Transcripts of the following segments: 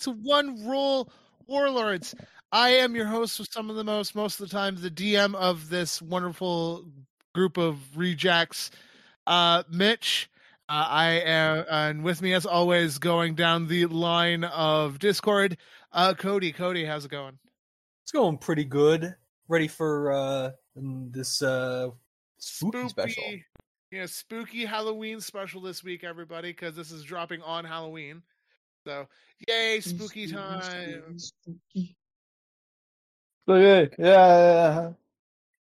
to One Roll, Warlords. I am your host with some of the most, most of the time, the DM of this wonderful group of rejects, uh, Mitch. Uh, I am, and with me, as always, going down the line of Discord, uh, Cody. Cody, how's it going? It's going pretty good. Ready for uh, this uh, spooky, special. Yeah, spooky Halloween special this week, everybody, because this is dropping on Halloween. So, yay, spooky time! Spooky. Okay, yeah.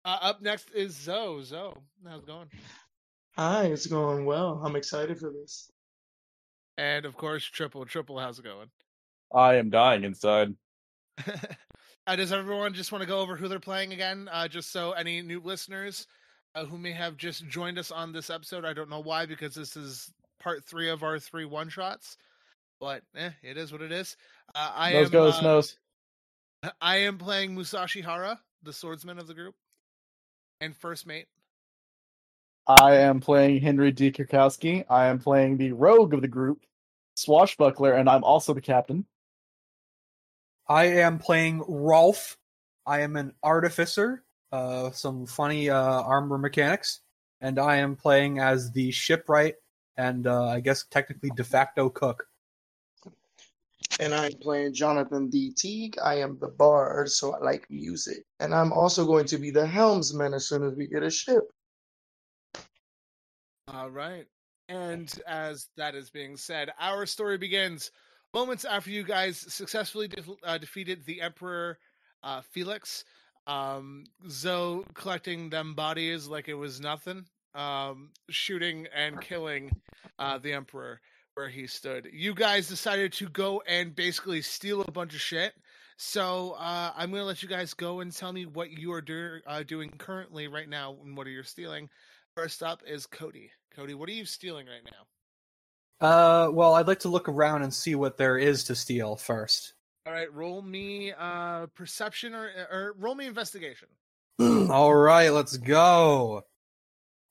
Uh, up next is Zoe. Zoe, how's it going? Hi, it's going well. I'm excited for this. And of course, Triple. Triple, how's it going? I am dying inside. uh, does everyone just want to go over who they're playing again? Uh, just so any new listeners uh, who may have just joined us on this episode, I don't know why, because this is part three of our three one shots. But eh, it is what it is. Uh, I nose am. Goes, uh, nose. I am playing Musashi Hara, the swordsman of the group, and first mate. I am playing Henry D. Krakowski. I am playing the rogue of the group, Swashbuckler, and I'm also the captain. I am playing Rolph. I am an artificer, uh, some funny uh, armor mechanics, and I am playing as the shipwright and uh, I guess technically de facto cook. And I'm playing Johnathon D. Teague. I am the bard, so I like music. And I'm also going to be the helmsman as soon as we get a ship. All right. And as that is being said, our story begins moments after you guys successfully de- uh, defeated the Emperor uh, Felix. Um, Zoe collecting them bodies like it was nothing, um, shooting and killing uh, the Emperor where he stood. You guys decided to go and basically steal a bunch of shit. So uh, I'm going to let you guys go and tell me what you are do- uh, doing currently right now and what are you stealing. First up is Cody. Cody, what are you stealing right now? Uh, well, I'd like to look around and see what there is to steal first. All right, roll me uh perception or or roll me investigation. All right, let's go.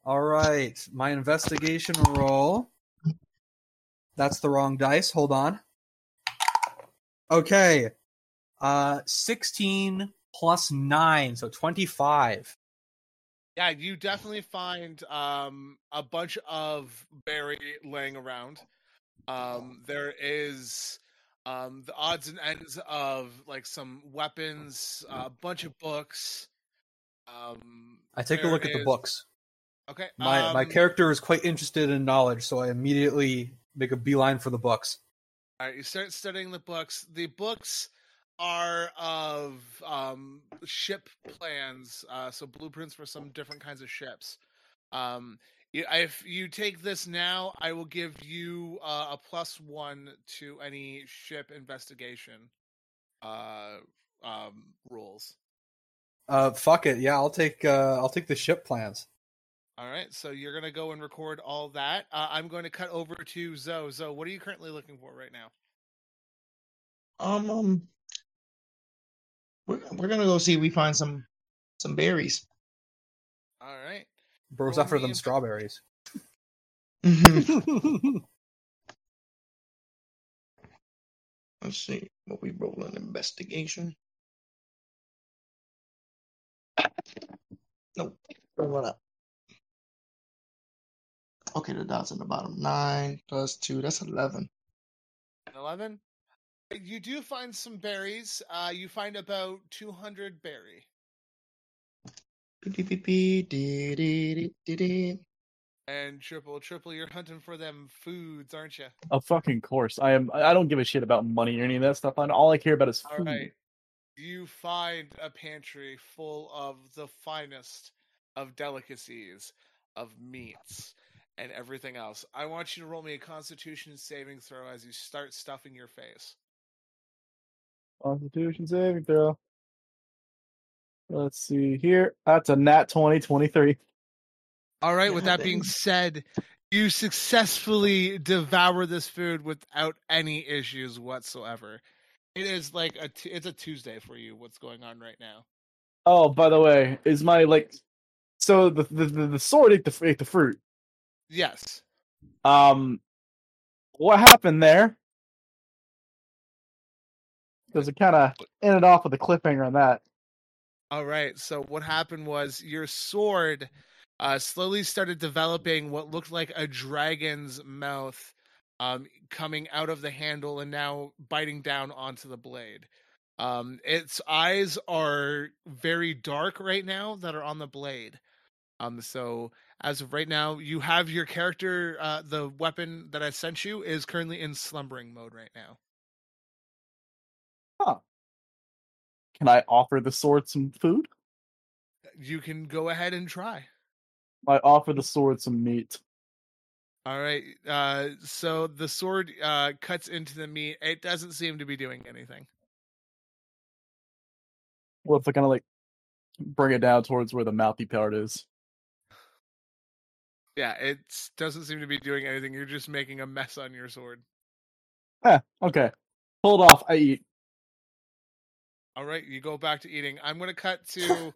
All right, my investigation roll. That's the wrong dice. Hold on. Okay. Uh 16 plus 9, so 25. Yeah, you definitely find um a bunch of berry laying around. Um there is um the odds and ends of like some weapons, a bunch of books. Um I take a look at the books. Okay. My my um, character is quite interested in knowledge, so I immediately make a beeline for the books. All right, you start studying the books. The books are of um, ship plans, uh, so blueprints for some different kinds of ships. Um, if you take this now, I will give you uh, a plus one to any ship investigation uh, um, rules. Uh, fuck it, yeah, I'll take uh, I'll take the ship plans. All right, so you're gonna go and record all that. Uh, I'm going to cut over to Zoe. Zoe, what are you currently looking for right now? Um, um we're, we're gonna go see if we find some some berries. All right. Bros Roll offer them in- strawberries. Let's see what we roll an investigation. Nope, don't run up. Okay, the dots in the bottom. Nine plus two, that's eleven. 11 you do find some berries uh you find about 200 berry and triple triple you're hunting for them foods aren't you A fucking course. I am. I don't give a shit about money or any of that stuff. I all I care about is food. right you find a pantry full of the finest of delicacies of meats and everything else i want you to roll me a constitution saving throw as you start stuffing your face Constitution saving throw. Let's see here. That's a nat 20, 23. All right. With Yeah, that being said, you successfully devour this food without any issues whatsoever. It is like a t- it's a Tuesday for you. What's going on right now? Oh, by the way, is my like so the the, the, the sword ate the ate the fruit. Yes. Um, what happened there? Because it kind of ended off with a cliffhanger on that. All right. So what happened was your sword uh, slowly started developing what looked like a dragon's mouth um, coming out of the handle and now biting down onto the blade. Um, its eyes are very dark right now that are on the blade. Um, so as of right now, you have your character. Uh, the weapon that I sent you is currently in slumbering mode right now. Huh. Can I offer the sword some food? You can go ahead and try. I offer the sword some meat. All right. Uh, so the sword uh, cuts into the meat. It doesn't seem to be doing anything. Well, if I kind of like bring it down towards where the mouthy part is. Yeah, it doesn't seem to be doing anything. You're just making a mess on your sword. Eh, okay. It off. I eat. All right, you go back to eating. I'm going to cut to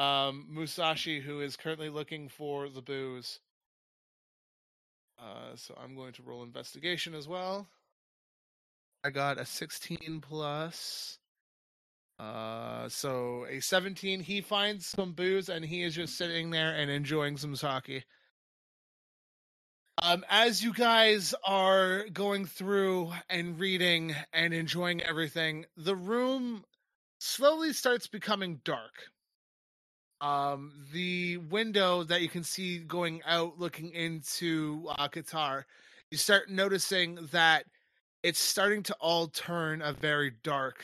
um, Musashi, who is currently looking for the booze. Uh, so I'm going to roll investigation as well. I got a 16 plus. Uh, so a 17. He finds some booze and he is just sitting there and enjoying some sake. Um, as you guys are going through and reading and enjoying everything, the room slowly starts becoming dark. Um, the window that you can see going out looking into uh, Qatar, you start noticing that it's starting to all turn a very dark,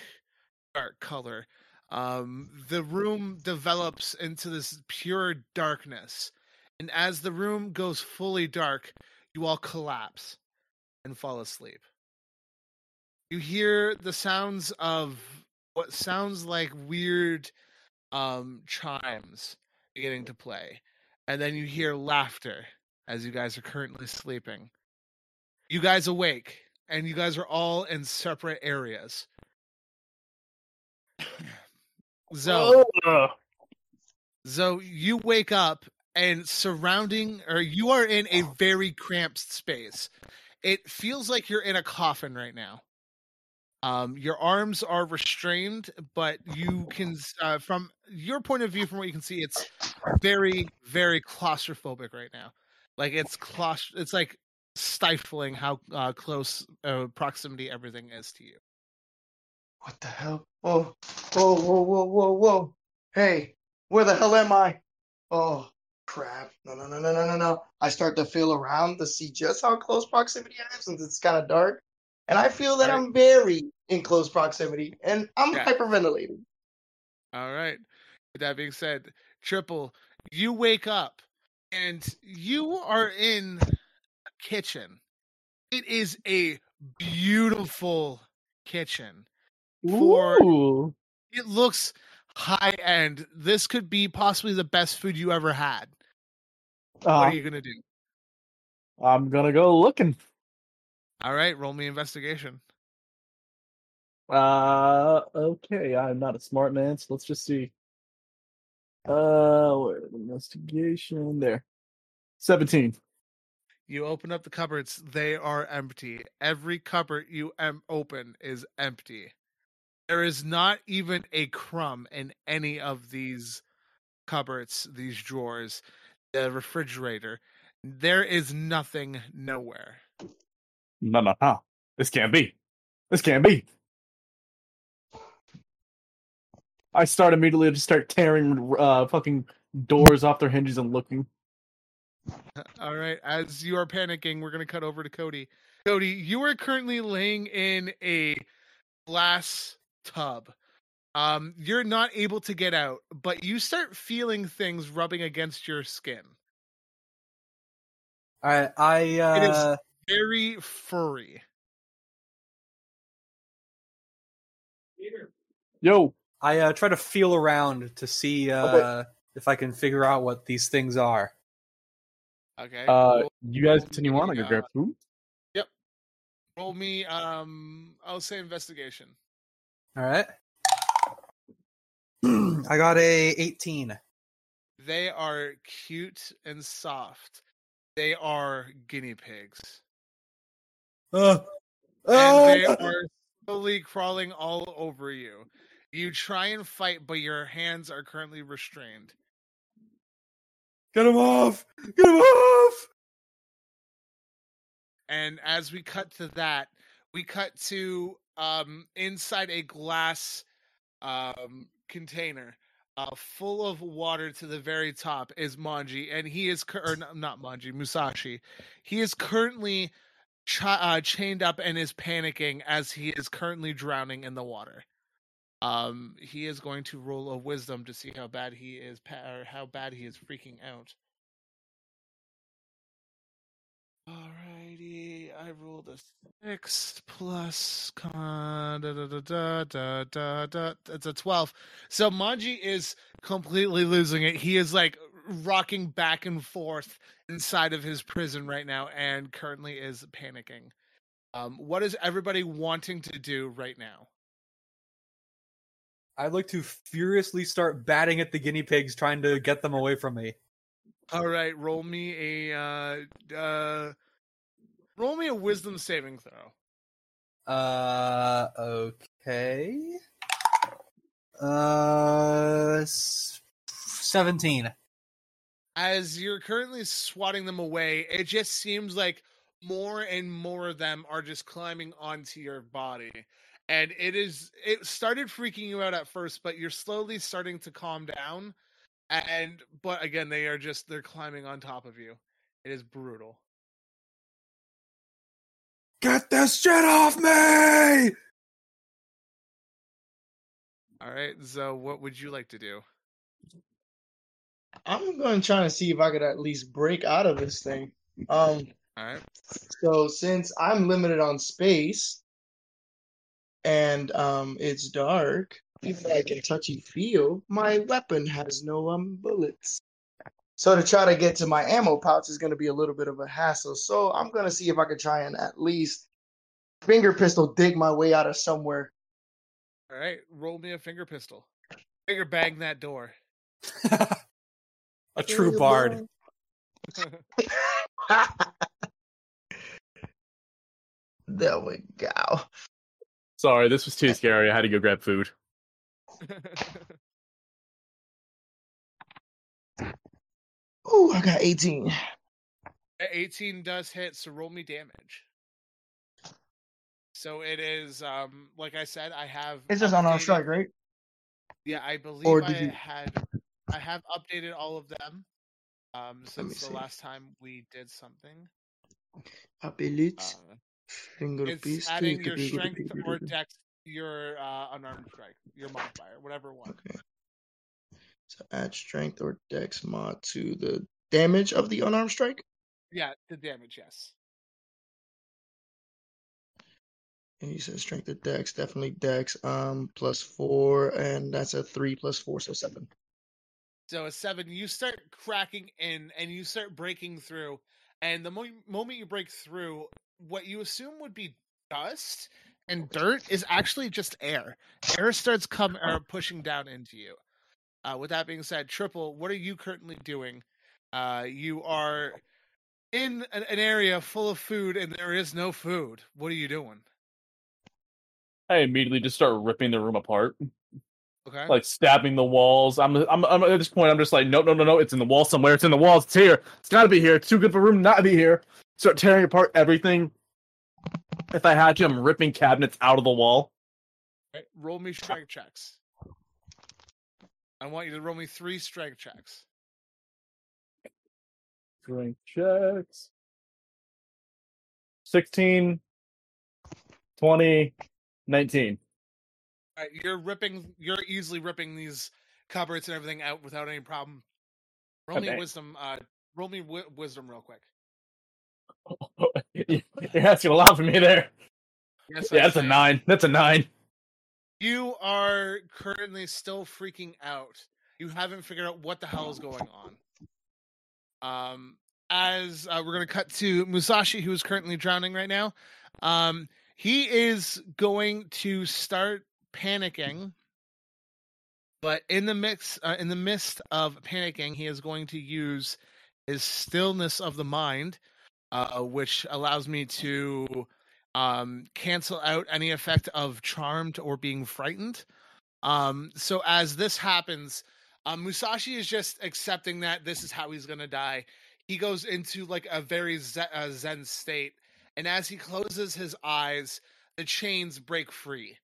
dark color. Um, the room develops into this pure darkness. And as the room goes fully dark, you all collapse and fall asleep. You hear the sounds of what sounds like weird um, chimes beginning to play. And then you hear laughter as you guys are currently sleeping. You guys awake, and you guys are all in separate areas. Zoe, Zoe, you wake up and surrounding, or you are in a very cramped space. It feels like you're in a coffin right now. Um, your arms are restrained, but you can, uh, from your point of view, from what you can see, it's very, very claustrophobic right now. Like it's claustro- it's like stifling how uh, close uh, proximity everything is to you. What the hell? Oh, whoa, whoa, whoa, whoa, whoa. Hey, where the hell am I? Oh, crap. No, no, no, no, no, no, no. I start to feel around to see just how close proximity I am since it's kind of dark. And I feel that Right. I'm very in close proximity and I'm Yeah. hyperventilating. All right. With that being said, Triple, you wake up and you are in a kitchen. It is a beautiful kitchen. For- Ooh. It looks high end. This could be possibly the best food you ever had. What Uh, are you going to do? I'm gonna go looking. All right, roll me investigation. Uh, okay. I'm not a smart man, so let's just see. Uh, where investigation there. Seventeen. You open up the cupboards, they are empty. Every cupboard you em- open is empty. There is not even a crumb in any of these cupboards, these drawers, the refrigerator. There is nothing nowhere. No, no, no. This can't be. This can't be. I start immediately to start tearing uh fucking doors off their hinges and looking. All right, as you are panicking, we're going to cut over to Cody. Cody, you are currently laying in a glass tub. Um, you're not able to get out, but you start feeling things rubbing against your skin. All right, I uh... It is- uh, Very furry. Yo, I uh, try to feel around to see uh, if I can figure out what these things are. Okay. uh, roll, you guys roll continue on. I go uh, grab food. Yep. Roll me. Um, I'll say investigation. All right. I got a 18. They are cute and soft. They are guinea pigs. Uh, and they uh, are slowly crawling all over you. You try and fight, but your hands are currently restrained. Get him off! Get him off! And as we cut to that, we cut to um, inside a glass um, container uh, full of water to the very top is Manji, and he is or not Manji Musashi. He is currently ch- uh, chained up and is panicking as he is currently drowning in the water. Um, he is going to roll a wisdom to see how bad he is, pa- or how bad he is freaking out. Alrighty, I rolled a six plus con da da da da da da da. It's a twelve. So Manji is completely losing it. He is like rocking back and forth inside of his prison right now, and currently is panicking. Um, what is everybody wanting to do right now? I'd like to furiously start batting at the guinea pigs, trying to get them away from me. All right, roll me a uh, uh, roll me a wisdom saving throw. Uh, okay. Uh, seventeen. as you're currently swatting them away, it just seems like more and more of them are just climbing onto your body. And it is it started freaking you out at first, but you're slowly starting to calm down. And but again, they are just they're climbing on top of you. It is brutal. Get this shit off me! All right, so what would you like to do? I'm going to try to see if I could at least break out of this thing. Um, All right. so since I'm limited on space and um it's dark, even though I can touch and feel, my weapon has no um bullets. So to try to get to my ammo pouch is going to be a little bit of a hassle. So I'm going to see if I can try and at least finger pistol dig my way out of somewhere. All right, roll me a finger pistol. Finger bang that door. A true bard. there we go. Sorry, this was too scary. I had to go grab food. Ooh, I got 18. 18 does hit, so roll me damage. So it is, um, like I said, I have. It's just on our strike, right? Yeah, I believe Or I did you- had, I have updated all of them, um, since the see. last time we did something. Ability, Uh, finger it's adding your strength or dex, your uh, unarmed strike, your modifier, whatever one. Okay. So add strength or dex mod to the damage of the unarmed strike. Yeah, the damage, yes. And you said strength or dex, definitely dex. Um, plus four, and that's a three plus four, so seven. So a seven, you start cracking in and you start breaking through. And the mo- moment you break through, what you assume would be dust and dirt is actually just air. Air starts coming or pushing down into you. Uh, with that being said, Triple, what are you currently doing? Uh, you are in an, an area full of food and there is no food. What are you doing? I immediately just start ripping the room apart, Okay. like stabbing the walls. I'm, I'm, I'm at this point. I'm just like, no, no, no, no. It's in the wall somewhere. It's in the walls. It's here. It's got to be here. It's too good for a room not to be here. Start tearing apart everything. If I had to, I'm ripping cabinets out of the wall. Right, roll me strength checks. I want you to roll me three strength checks. Strength checks. 16, 20, 19. All right, you're ripping. You're easily ripping these cupboards and everything out without any problem. Roll me wisdom. Uh, roll me wi- wisdom real quick. You're asking a lot from me there. Yes, Yeah, I'm that's a nine. That's a nine. You are currently still freaking out. You haven't figured out what the hell is going on. Um, as uh, we're gonna cut to Musashi, who is currently drowning right now. Um, he is going to start panicking, but in the mix, uh, in the midst of panicking, he is going to use his stillness of the mind, uh, which allows me to um, cancel out any effect of charmed or being frightened. Um, so as this happens, um, Musashi is just accepting that this is how he's gonna die. He goes into like a very zen, uh, zen state, and as he closes his eyes, the chains break free.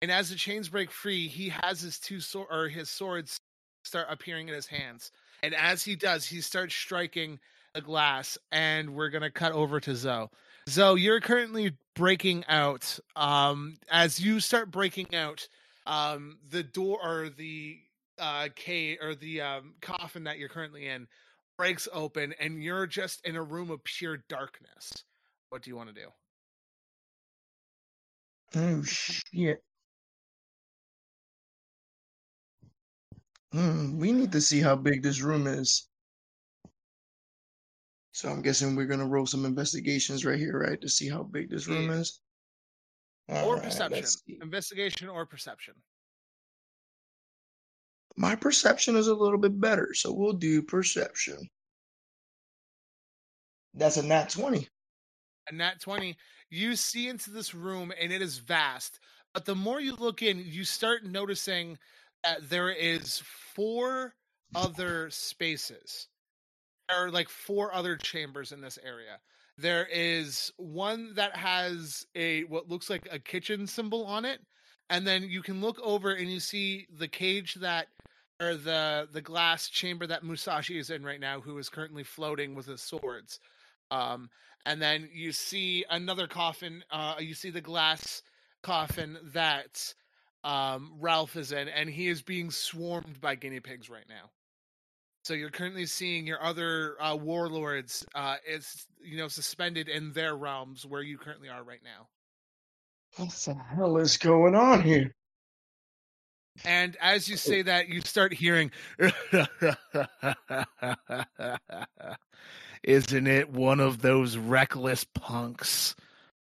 And as the chains break free, he has his two sword or his swords start appearing in his hands. And as he does, he starts striking the glass. And we're gonna cut over to Zoe. Zoe, you're currently breaking out. Um, as you start breaking out, um, the door or the uh cave or the um, coffin that you're currently in breaks open, and you're just in a room of pure darkness. What do you want to do? Oh shit. Hmm, we need to see how big this room is. So I'm guessing we're gonna roll some investigations right here, right, to see how big this room is. or Alright, perception. Investigation or perception. My perception is a little bit better, so we'll do perception. That's a nat 20. A nat 20, you see into this room and it is vast. But the more you look in, you start noticing that there is four other spaces. There are like four other chambers in this area. There is one that has a what looks like a kitchen symbol on it. And then you can look over and you see the cage that or the the glass chamber that Musashi is in right now, who is currently floating with his swords. Um, and then you see another coffin. Uh, you see the glass coffin that um, Ralph is in, and he is being swarmed by guinea pigs right now. So you're currently seeing your other uh, warlords uh, is you know suspended in their realms where you currently are right now. What the hell is going on here? And as you say that, you start hearing, Isn't it one of those reckless punks?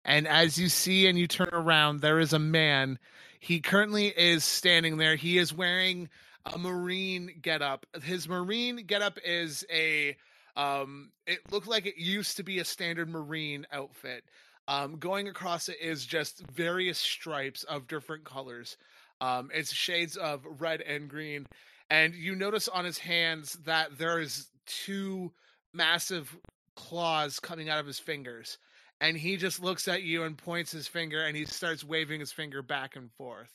And as you see and you turn around, there is a man. He currently is standing there. He is wearing a marine getup. His marine getup is a um it looked like it used to be a standard marine outfit. Um going across it is just various stripes of different colors. Um, it's shades of red and green, and you notice on his hands that there is two massive claws coming out of his fingers, and he just looks at you and points his finger, and he starts waving his finger back and forth.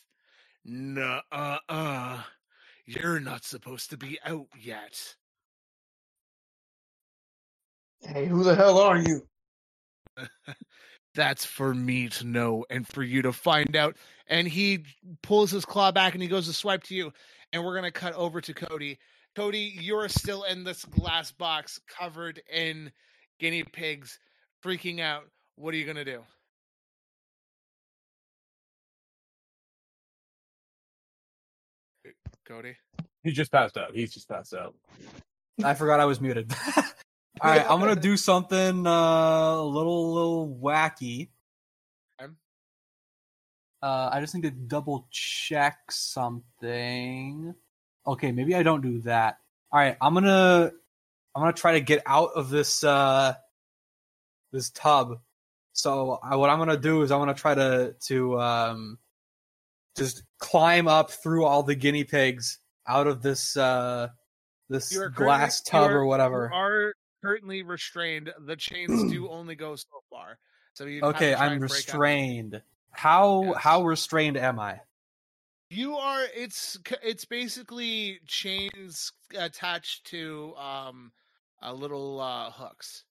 Nuh uh uh, you're not supposed to be out yet. Hey, who the hell are you? That's for me to know and for you to find out. And he pulls his claw back and he goes to swipe to you. And we're going to cut over to Cody. Cody, you're still in this glass box covered in guinea pigs, freaking out. What are you going to do? Cody? He just passed out. He's just passed out. I forgot I was muted. All right, I'm gonna do something uh, a little, little wacky. Okay. Uh, I just need to double check something. Okay, maybe I don't do that. All right, I'm gonna, I'm gonna try to get out of this, uh, this tub. So I, what I'm gonna do is I'm gonna try to to um, just climb up through all the guinea pigs out of this uh, this glass tub or whatever. You are currently restrained. The chains do only go so far. So you Okay, I'm and break out. restrained. How Yes. how restrained am I? You are. It's it's basically chains attached to um, a little uh, hooks.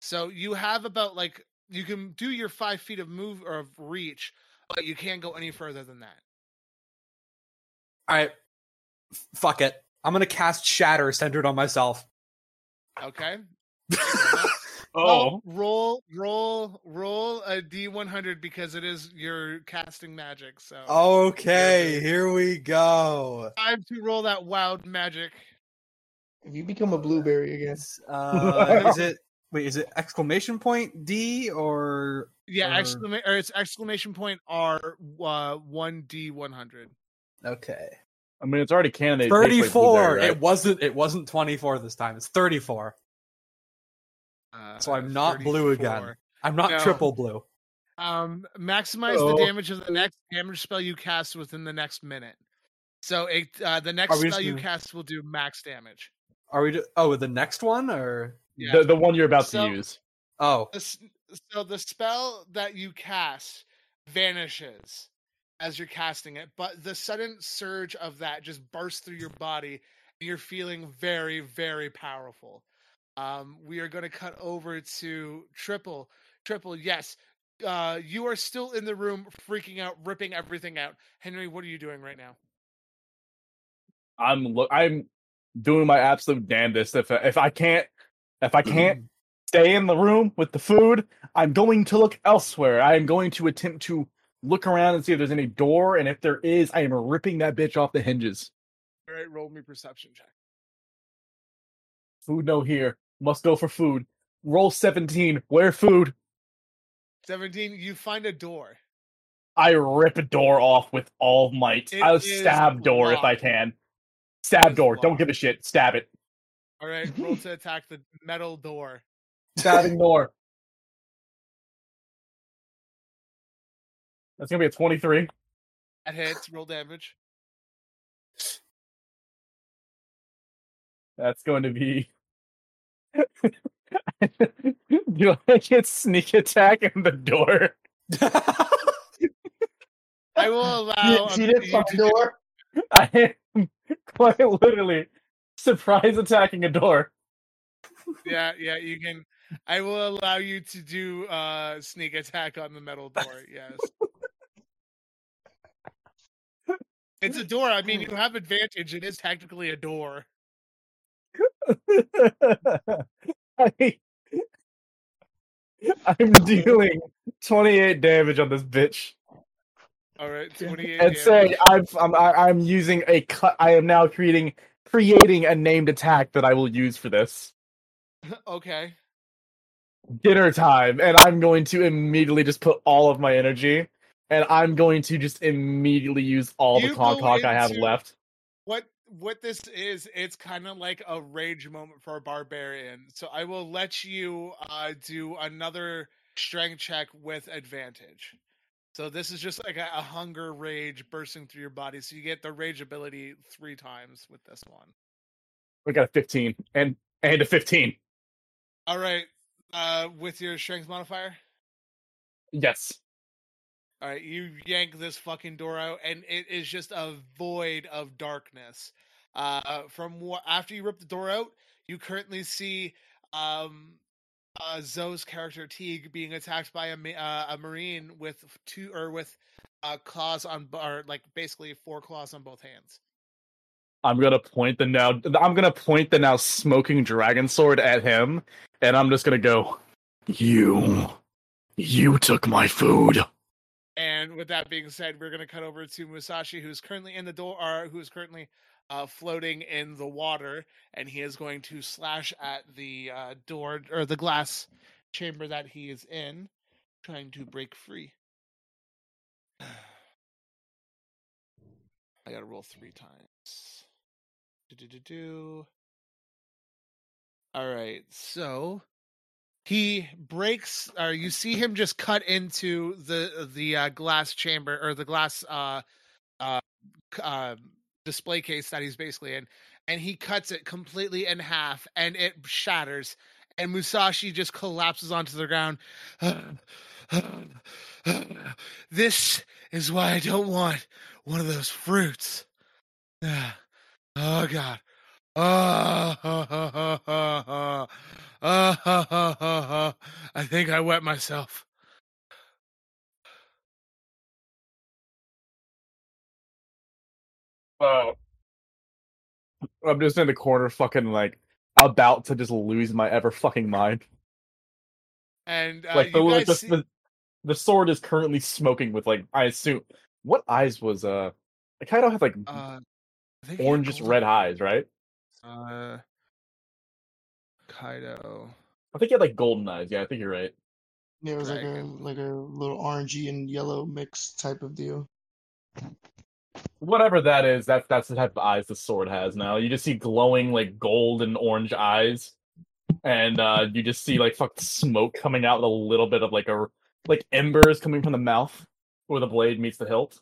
So you have about like you can do your five feet of move or of reach, but you can't go any further than that. All right, f- fuck it. I'm gonna cast Shatter centered on myself. Okay. Oh, roll, roll, roll a d100 because it is you're casting magic. So Okay, here we go. time to roll that wild magic. If you become a blueberry again, It's, uh, is it wait? Is it exclamation point D or Yeah, Or- exclamation or it's exclamation point R uh, one d one hundred. okay? I mean, it's already canon. that it tastes like Thirty-four. right? It wasn't. It wasn't twenty-four this time. It's thirty-four. Uh, So I'm not blue again. I'm not No. triple blue. Um, maximize Oh. the damage of the next damage spell you cast within the next minute. So it, uh, the next Are we just spell you gonna- cast will do max damage. Are we? Do- oh, the next one or? Yeah. The the one you're about So- to use. Oh, The s- so the spell that you cast vanishes as you're casting it, but the sudden surge of that just bursts through your body, and you're feeling very, very powerful. Um, we are going to cut over to Triple. Triple, yes, uh, you are still in the room, freaking out, ripping everything out. Henry, what are you doing right now? I'm look. I'm doing my absolute damnedest. If if I can't if I can't stay in the room with the food, I'm going to look elsewhere. I am going to attempt to look around and see if there's any door, and if there is, I am ripping that bitch off the hinges. All right, roll me perception check. Food no here. Must go for food. Roll 17. Where food? 17, you find a door. I rip a door off with all might. It I'll stab door if I can. Stab door. Don't give a shit. Stab it. All right, roll to attack the metal door. Stabbing door. That's gonna be a 23. That hits, roll damage. That's going to be. Do I get sneak attack in the door? I will allow. see this you front to do- door? I am quite literally surprise attacking a door. Yeah, yeah, you can. I will allow you to do uh sneak attack on the metal door. Yes. It's a door. I mean, you have advantage. It is technically a door. I, I'm dealing 28 damage on this bitch. All right, twenty-eight. and say. I've, I'm I'm using a cut. I am now creating creating a named attack that I will use for this okay. Dinner time, and I'm going to immediately just put all of my energy, and I'm going to just immediately use all the You conk go hawk I have left. What what this is? It's kind of like a rage moment for a barbarian. So I will let you uh do another strength check with advantage. So this is just like a, a hunger rage bursting through your body. So you get the rage ability three times with this one. We got a 15 and and a 15. All right. Uh with your strength modifier. Yes. All right, you yank this fucking door out, and it is just a void of darkness. Uh, from what after you rip the door out, you currently see um, uh, Zoe's character Teague being attacked by a ma- uh, a marine with two or with uh, claws on or like basically four claws on both hands. I'm gonna point the now. I'm gonna point the now smoking dragon sword at him, and I'm just gonna go. You, you took my food. And with that being said, we're gonna cut over to Musashi, who's currently in the door, or who's currently uh, floating in the water, and he is going to slash at the uh, door or the glass chamber that he is in, trying to break free. I gotta roll three times. Do-do-do-do. All right, so he breaks or you see him just cut into the the uh, glass chamber or the glass uh uh, uh display case that he's basically in and he cuts it completely in half and it shatters and Musashi just collapses onto the ground this is why I don't want one of those fruits oh god Oh, I think I wet myself. Uh, I'm just in the corner, fucking like about to just lose my ever fucking mind. And uh, like the, you like guys the, see- the the sword is currently smoking with like I assume what eyes was uh I kind of have like uh, orange golden red eyes, right? Uh, Kaido. I think he had like golden eyes. Yeah, I think you're right. Yeah, it was like a like a little orangey and yellow mix type of deal. Whatever that is, that's that's the type of eyes the sword has now. You just see glowing like gold and orange eyes, and uh you just see like fuck smoke coming out with a little bit of like a like embers coming from the mouth where the blade meets the hilt.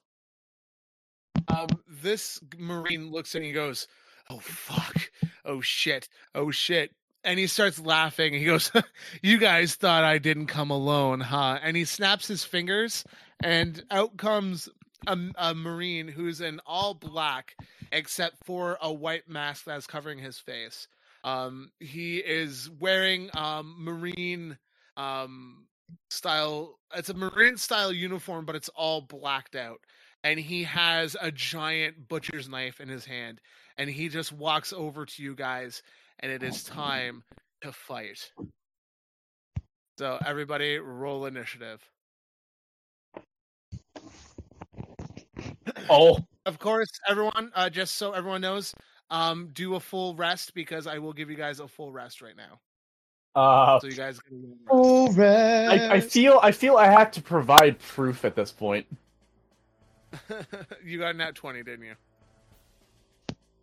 Um, this marine looks at me and goes, "Oh fuck! Oh shit! Oh shit!" And he starts laughing. He goes, "You guys thought I didn't come alone, huh?" And he snaps his fingers, and out comes a, a marine who's in all black except for a white mask that's covering his face. Um, he is wearing um marine um style. It's a marine style uniform, but it's all blacked out and he has a giant butcher's knife in his hand and he just walks over to you guys and it is time to fight. So everybody roll initiative. Oh, of course everyone uh, just so everyone knows um do a full rest because i will give you guys a full rest right now. Uh, so you guys can All I, I feel I feel I have to provide proof at this point. you got nat 20 didn't you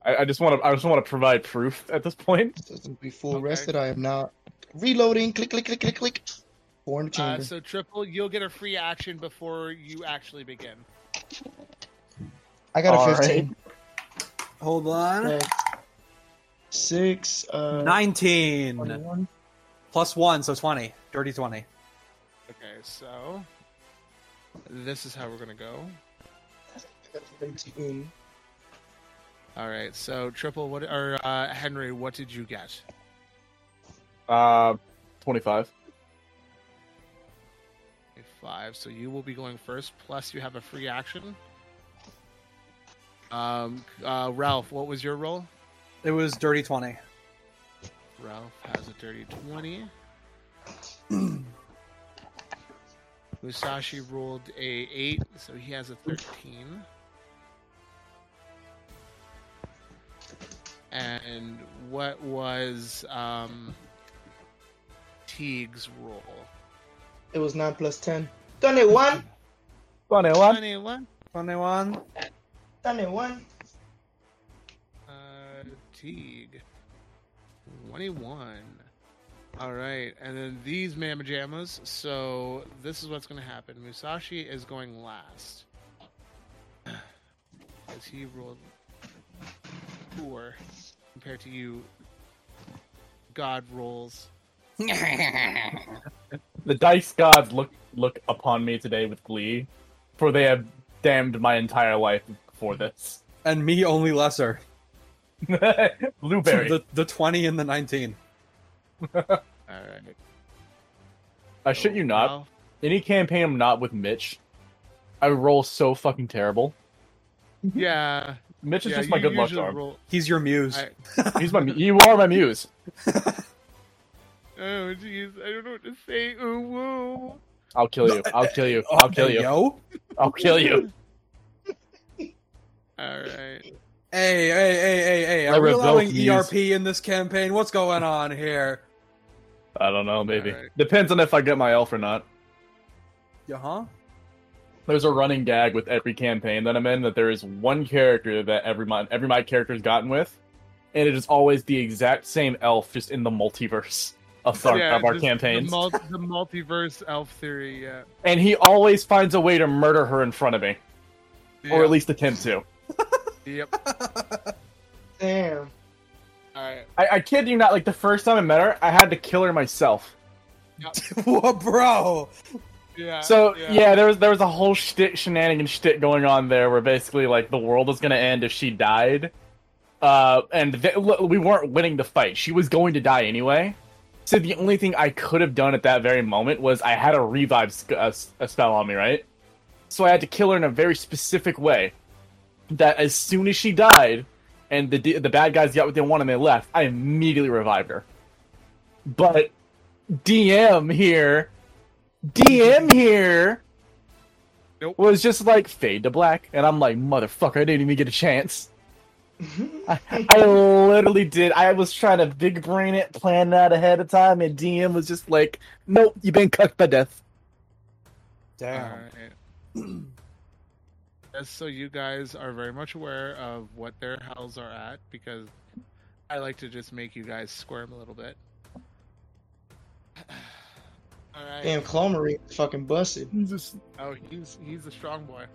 I, I just want to I just want to provide proof at this point. Doesn't be full Okay. rested. I am not reloading. Click, click, click, click, click. Four in the uh, chamber. so triple you'll get a free action before you actually begin I got a All right. 15. Hold on. Uh, Six. Uh, 19 21. plus 1, so 20. Dirty 20. okay so this is how we're gonna go I 17. All right, so triple. What or uh, Henry? What did you get? Uh, twenty five. A Five. So you will be going first. Plus, you have a free action. Um, uh, Ralph, what was your roll? It was dirty 20. Ralph has a dirty twenty. Musashi rolled a eight, so he has a thirteen. And what was um, Teague's roll? It was 9 plus 10. Done it one. Funny one. Twenty-one. 21. Done it one. Uh, Teague. 21. All right, and then these Mama Jammas. So this is what's going to happen. Musashi is going last. Because he rolled four compared to you. God rolls. The dice gods look look upon me today with glee, for they have damned my entire life for this. And me only lesser. Blueberry. The, the 20 and the 19. All right. I shit you not. Ralph, Any campaign I'm not with Mitch, I roll so fucking terrible. Yeah. Mitch is yeah, just my good luck usually charm. roll- He's your muse. I- He's my. You are my muse. Oh jeez, I don't know what to say. Ooh woo. I'll kill you. I'll kill you. I'll kill you. Yo. I'll kill you. All right. Hey, hey, hey, hey, hey. I Are we allowing these. ERP in this campaign? What's going on here? I don't know. Maybe Alright. depends on if I get my elf or not. Yeah, huh? There's a running gag with every campaign that I'm in that there is one character that every my every my character's gotten with, and it is always the exact same elf, just in the multiverse of our, Yeah, of our campaigns. The, mul- the multiverse elf theory, yeah. and he always finds a way to murder her in front of me, or at least attempt to. Yep. Damn. All right. I, I kid you not. Like the first time I met her, I had to kill her myself. what, bro? Yeah. So yeah. there was there was a whole shtick shenanigan shtick going on there, where basically like the world was gonna end if she died, uh, and th- we weren't winning the fight. She was going to die anyway. So the only thing I could have done at that very moment was I had a revive sc- a, s- a spell on me, right? So I had to kill her in a very specific way. That as soon as she died, and the d- the bad guys got what they wanted and they left, I immediately revived her. But DM here, DM here Nope. was just like fade to black, and I'm like, motherfucker, I didn't even get a chance. I, I literally did. I was trying to big brain it, plan that ahead of time, and DM was just like, nope, you've been cucked by death. Damn. right. Just so you guys are very much aware of what their hells are at, because I like to just make you guys squirm a little bit. All right. Damn, Claw Marine fucking busted. Jesus. Oh, he's he's a strong boy.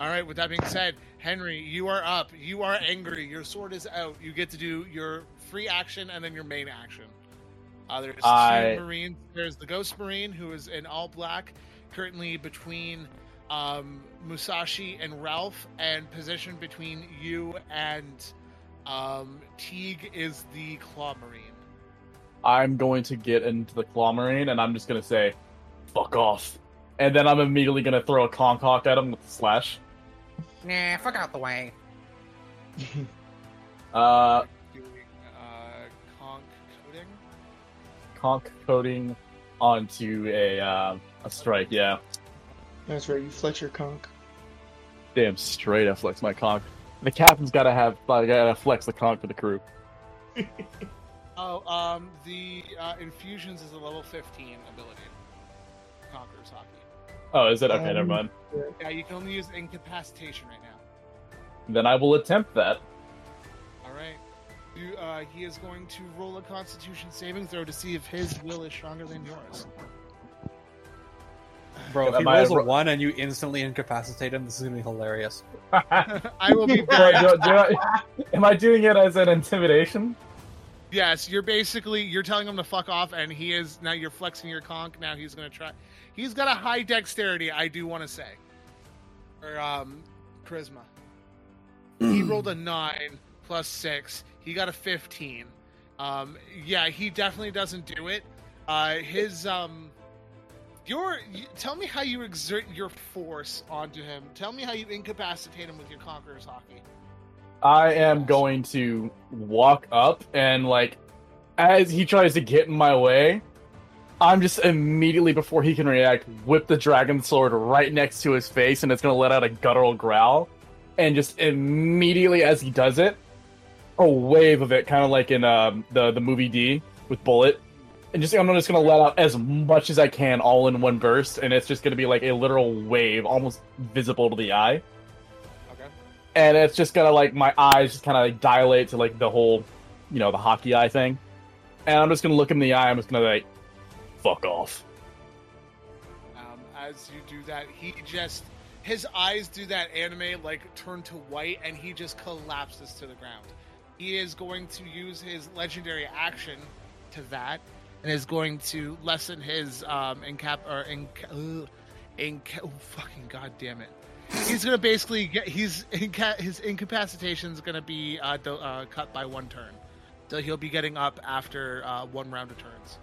All right. With that being said, Henrey, you are up. You are angry. Your sword is out. You get to do your free action and then your main action. Uh, there's I- two Marines. There's the Ghost Marine who is in all black, currently between um, Musashi and Rolph, and positioned between you and um, Teague is the Claw Marine. I'm going to get into the claw marine and I'm just gonna say, fuck off. And then I'm immediately gonna throw a conch hawk at him with the slash. Nah, fuck out the way. Uh Doing uh, conch coating. conch coating onto a uh, a strike, yeah. That's right, you flex your conch. Damn straight I flex my conch. The captain's gotta have I gotta flex the conch for the crew. Oh, um, the uh, infusions is a level 15 ability. Conqueror's haki. Oh, is it? Okay, never Um, mind. Yeah, you can only use incapacitation right now. Then I will attempt that. All right. You, uh, he is going to roll a Constitution saving throw to see if his will is stronger than yours. Bro, if Am he I rolls a ro- one and you instantly incapacitate him, this is gonna be hilarious. I will be Do do- do I- am I doing it as an intimidation? Yes, you're basically you're telling him to fuck off, and he is now. You're flexing your conch. Now he's going to try. He's got a high dexterity. I do want to say, or um, charisma. he rolled a nine plus six. He got a fifteen. Um, yeah, he definitely doesn't do it. Uh, his um, your you, tell me how you exert your force onto him. Tell me how you incapacitate him with your conqueror's haki. I am going to walk up and like as he tries to get in my way, I'm just immediately before he can react, whip the dragon sword right next to his face and it's gonna let out a guttural growl. And just immediately as he does it, a wave of it, kind of like in um, the the movie D with Bullet. And just I'm just gonna let out as much as I can all in one burst, and it's just gonna be like a literal wave, almost visible to the eye. And it's just gonna like my eyes just kind of like dilate to like the whole, you know, the haki eye thing, and I'm just gonna look him in the eye. I'm just gonna like, fuck off. Um, as you do that, he just his eyes do that anime like turn to white, and he just collapses to the ground. He is going to use his legendary action to that, and is going to lessen his um incap or inca, uh, inca, oh, fucking god damn it. He's gonna basically get he's inca- his incapacitation is gonna be uh, do, uh, cut by one turn, so he'll be getting up after uh, one round of turns.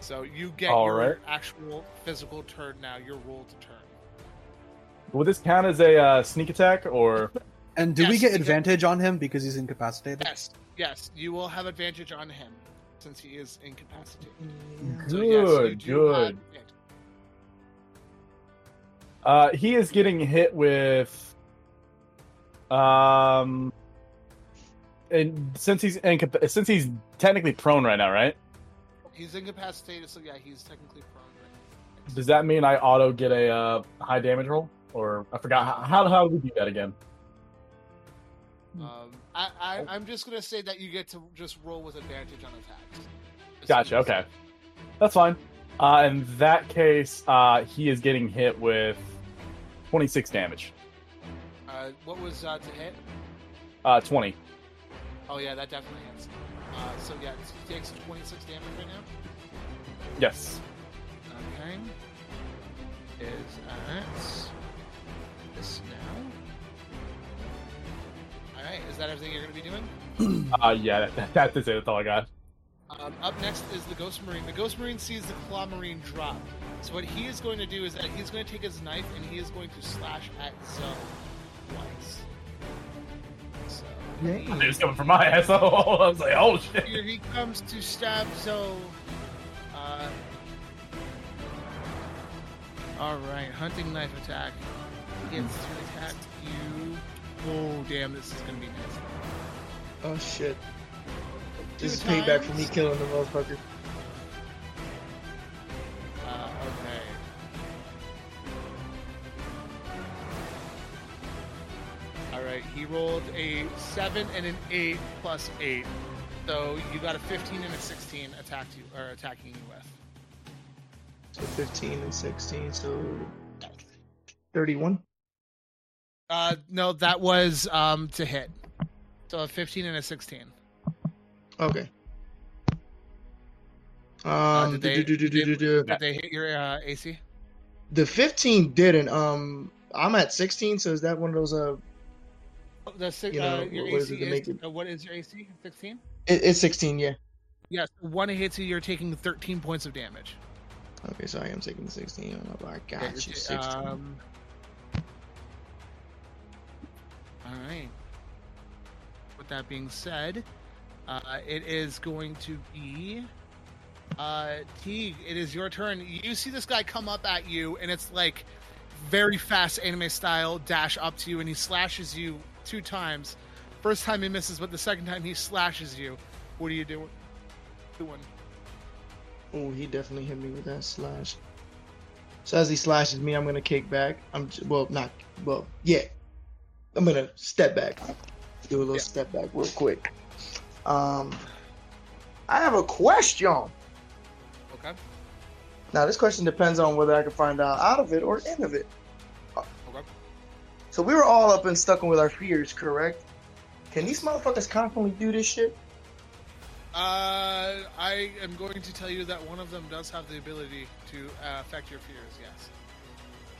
So you get All your right. actual physical turn now. Your roll to turn. Will this count as a uh, sneak attack or? And do we get advantage on him because he's incapacitated? Yes, yes, you will have advantage on him since he is incapacitated. Yeah. So, yes, you Good, do good. advantage. Uh, he is getting hit with, um, and since he's incap- since he's technically prone right now, right? He's incapacitated, so yeah, he's technically prone. Right? Does that mean I auto get a uh, high damage roll? Or I forgot how how, how do we do that again? Um, I, I, I'm just gonna say that you get to just roll with advantage on attacks. Gotcha. Okay, that's fine. Uh, in that case, uh, he is getting hit with 26 damage. Uh, what was uh, to hit? Uh, 20. Oh yeah, that definitely hits. Uh, so yeah, he takes 26 damage right now. Yes. Okay. Is at this now. Alright, is that everything you're going to be doing? Uh, yeah, that, that, that's it. That's all I got. Um, up next is the Ghost Marine. The Ghost Marine sees the Claw Marine drop. So what he is going to do is that he's going to take his knife and he is going to slash at Zoe twice. So Yeah. It was coming from my asshole. I was like, oh shit. here he comes to stab Zoe. Uh, all right, hunting knife attack. He gets to attack you. Oh damn, this is going to be nice. Oh shit. This is Two payback for me killing the motherfucker. Right, he rolled a seven and an eight plus eight. So you got a 15 and a 16 attacked you or attacking you with. So 15 and 16, so 31. Uh, no, that was um to hit. So a 15 and a 16. Okay. Uh, Um, did, they, do- do- do- did they hit your uh, AC? the 15 didn't. Um, I'm at 16, so is that one of those? Uh, The six, You know, uh, your what is AC it to is, make it- uh, what is your AC? 16. it, it's 16, yeah. Yes, one hits you. You're taking 13 points of damage. Okay, so I am taking 16. Oh, I got Yeah, you. 16. Um, all right. With that being said, uh, it is going to be uh, Teague. It is your turn. You see this guy come up at you, and it's like very fast anime style dash up to you, and he slashes you two times. First time he misses, but the second time he slashes you. What are you doing? Doing? Oh, he definitely hit me with that slash. So as he slashes me, I'm gonna kick back. I'm j- well, not well, yeah. I'm gonna step back, do a little Yeah. step back real quick. Um, I have a question. Okay. Now, this question depends on whether I can find out out of it or in of it. Okay. So we were all up and stuck with our fears, correct? Can these motherfuckers constantly do this shit? Uh, I am going to tell you that one of them does have the ability to uh, affect your fears. Yes.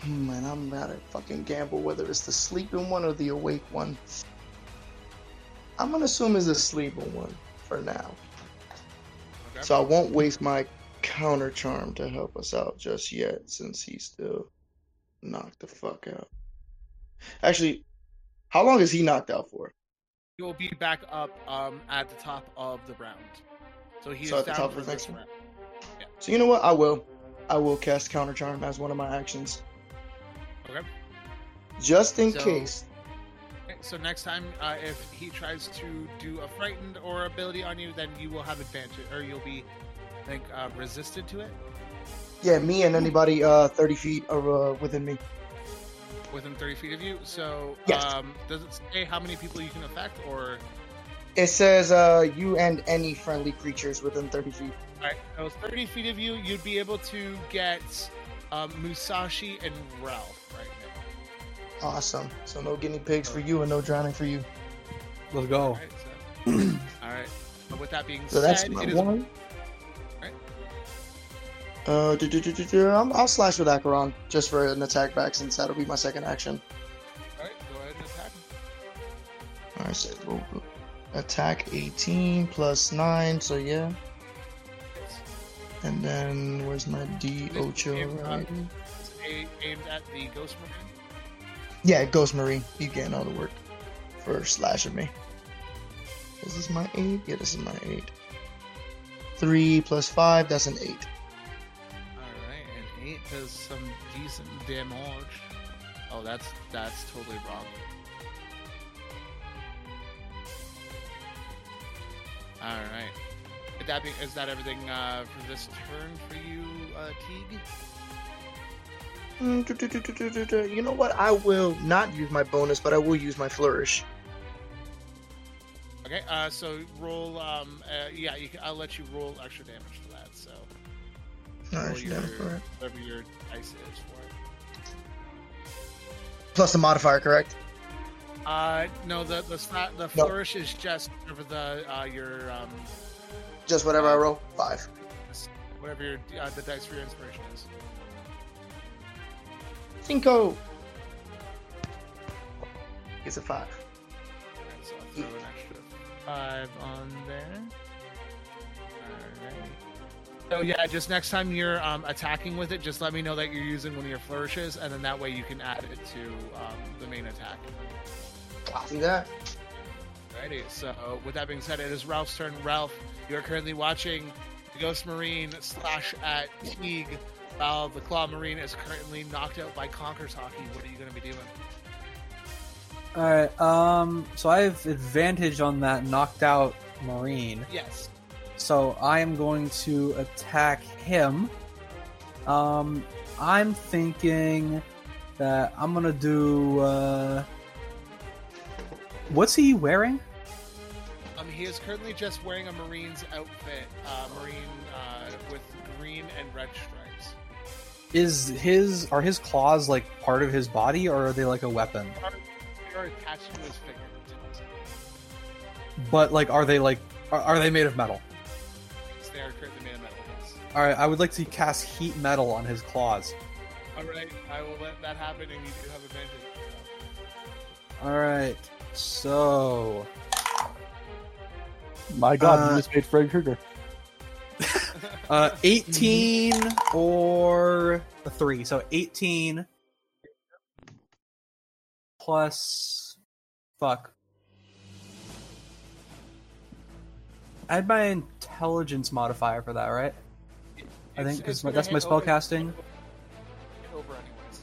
Hmm, Man, I'm about to fucking gamble whether it's the sleeping one or the awake one. I'm gonna assume it's the sleeping one for now. Okay. So I won't waste my counter charm to help us out just yet, since he's still knocked the fuck out. Actually, how long is he knocked out for? He will be back up um at the top of the round. So he's So at the top for of the next round. So you know what? I will. I will cast counter charm as one of my actions, Okay. just in So- case. So next time, uh, if he tries to do a frightened or ability on you, then you will have advantage, or you'll be, I think, uh, resisted to it Yeah, me and anybody uh 30 feet or uh, within me. Within 30 feet of you. So, Yes. um, does it say how many people you can affect, or It says uh you and any friendly creatures within 30 feet. All right, so 30 feet of you, you'd be able to get um, Musashi and Rolph right now. Awesome. So no guinea pigs for you and no drowning for you. Let's go. right, so, all right. But with that being So that's said, my it is one. Uh, do, do, do, do, do. I'm, I'll slash with Acheron just for an attack back since that'll be my second action. all right. Go ahead and attack. All right, so we'll- we'll attack 18 plus 9, so yeah. And then where's my D Ocho? Right? Aimed at the Ghost Marine. Yeah, Ghost Marine. He's getting all the work for slashing me. Is this my 8? Yeah, this is my 8. 3 plus 5, that's an 8. All right, eight does some decent damage. Oh, that's that's totally wrong. All right. Would that be is that everything uh, for this turn for you, uh, Teague? Mm, do, do, do. You know what? I will not use my bonus, but I will use my flourish. Okay, uh, so roll. Um, uh, yeah, you can, I'll let you roll extra damage for that. So your, damn it, whatever your dice is for it. Plus the modifier, correct? Uh, no, the the sla- the No. flourish is just over the uh, your um, Just whatever I roll. 5. whatever your uh, the dice for your inspiration is. Cinco! It's a 5. Alright, so I'll throw an extra five on there. Alright. So yeah, just next time you're um, attacking with it, just let me know that you're using one of your flourishes, and then that way you can add it to um, the main attack. Copy that. Alrighty. So with that being said, it is Rolph's turn. Rolph, you are currently watching the Ghost Marine slash at Teague, while the Claw Marine is currently knocked out by Conquer's Haki. What are you going to be doing? All right. Um. So I have advantage on that knocked out marine. Yes. So I am going to attack him. Um. I'm thinking that I'm gonna do. Uh, what's he wearing? Um, he is currently just wearing a Marine's outfit, uh, Marine uh, with green and red stripes. Is his are his claws like part of his body, or are they like a weapon? They are attached to his fingertips. But like, are they like are, are they made of metal? All right, I would like to cast heat metal on his claws. All right, I will let that happen, and you do have advantage. All right, so My God, Uh, you just made Freddy Krueger. uh, eighteen or a three, so eighteen plus fuck. Add my intelligence modifier for that, right? I think It's- it's because that's my hit spell over- casting. Over anyways.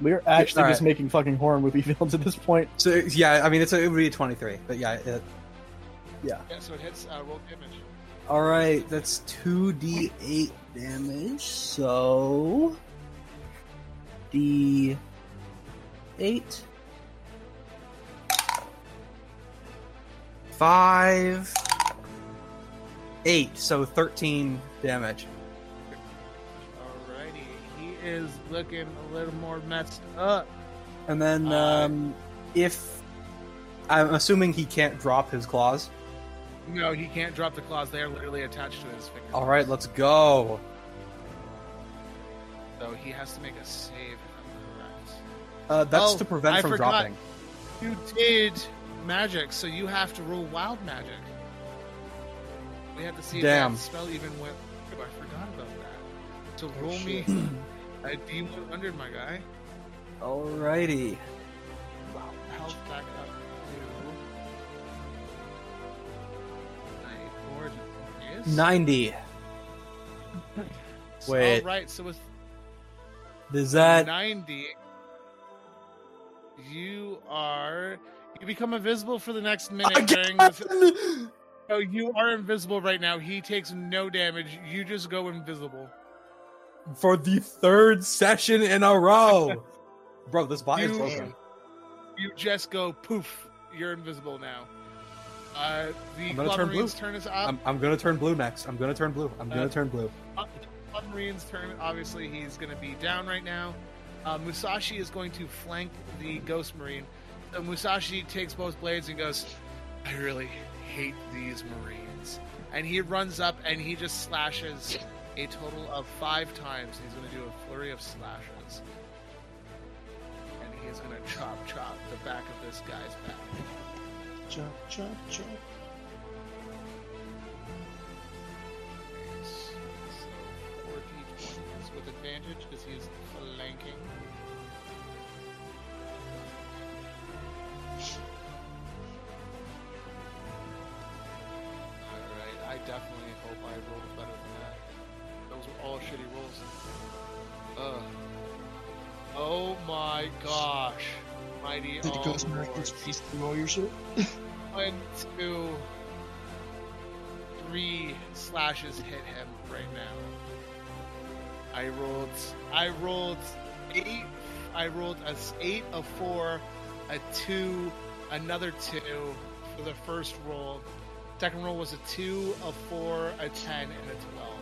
We're actually alright. just making fucking horror movie films at this point. So yeah, I mean it's a, it would be a twenty-three, but yeah, it, Yeah, so it hits uh, roll damage. All right, that's 2d8 damage. So d8 5 8, so 13 damage. Alrighty, he is looking a little more messed up. And then Uh, um if I'm assuming he can't drop his claws. No, he can't drop the claws. They are literally attached to his finger. All right, let's go. So he has to make a save. If I'm correct. Uh, that's Oh, to prevent I from forgot. dropping. You did magic, so you have to roll wild magic. We have to see Damn. if that spell even went. through. I forgot about that. So Oh, me shit. a D100, my guy. Alrighty. Wow, health back up to. Nine, four, yes. 90. Wait. All right, so with Is that 90, you are. You become invisible for the next minute during the. Oh, you are invisible right now. He takes no damage. You just go invisible. For the third session in a row. Bro, this bot is broken. You just go poof. You're invisible now. Uh, the I'm gonna turn Marines blue. turn us up. I'm, I'm gonna turn blue next. I'm gonna turn blue. I'm gonna Uh, turn blue. Club Marine's turn. Obviously, he's going to be down right now. Uh, Musashi is going to flank the Ghost Marine. So Musashi takes both blades and goes, I really hate these Marines. And he runs up and he just slashes a total of five times. He's going to do a flurry of slashes. And he is going to chop, chop the back of this guy's back. Chop, chop, chop. So, four d20s with advantage because he is flanking. Alright, I definitely hope I rolled shitty rolls. Ugh. Oh my gosh. Mighty Did the Ghost. Marines piece through all your shit? One, two, three slashes hit him right now. I rolled. I rolled eight. I rolled a eight, a four, a two, another two for the first roll. Second roll was a two, a four, a ten, and a twelve.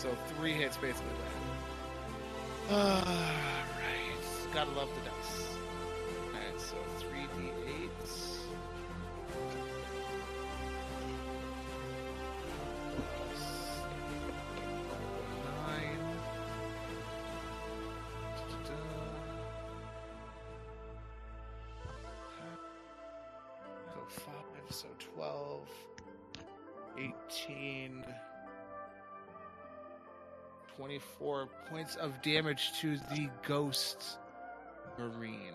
So three hits basically. That. Alright, gotta love the dice. 24 points of damage to the ghost marine.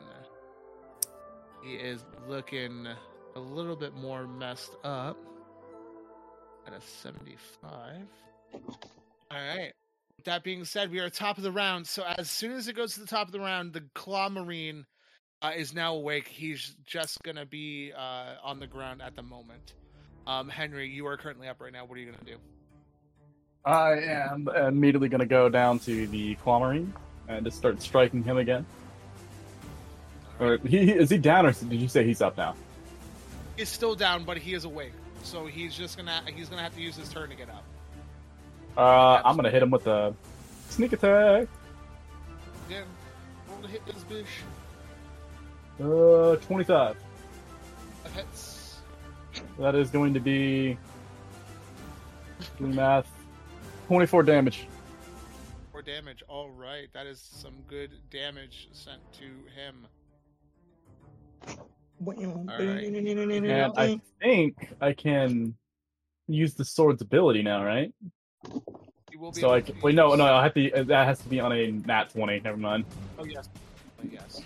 He is looking a little bit more messed up at a 75. All right. That being said, we are top of the round. So as soon as it goes to the top of the round, the claw marine uh, is now awake. He's just gonna be uh, on the ground at the moment. Um, Henrey, you are currently up right now. What are you gonna do? I am immediately going to go down to the Claw Marine and just start striking him again. Or he is he down, or did you say he's up now? He's still down, but he is awake. So he's just gonna he's gonna have to use his turn to get up. Uh, I'm gonna hit him with a sneak attack. Yeah, roll to hit this bitch. Uh, 25. That is going to be math. 24 damage. Four damage. All right, that is some good damage sent to him. And I think I can use the sword's ability now, right? He will be So I can, wait, no, no, I have to. That has to be on a nat 20. Never mind. Oh yes, Oh, yes.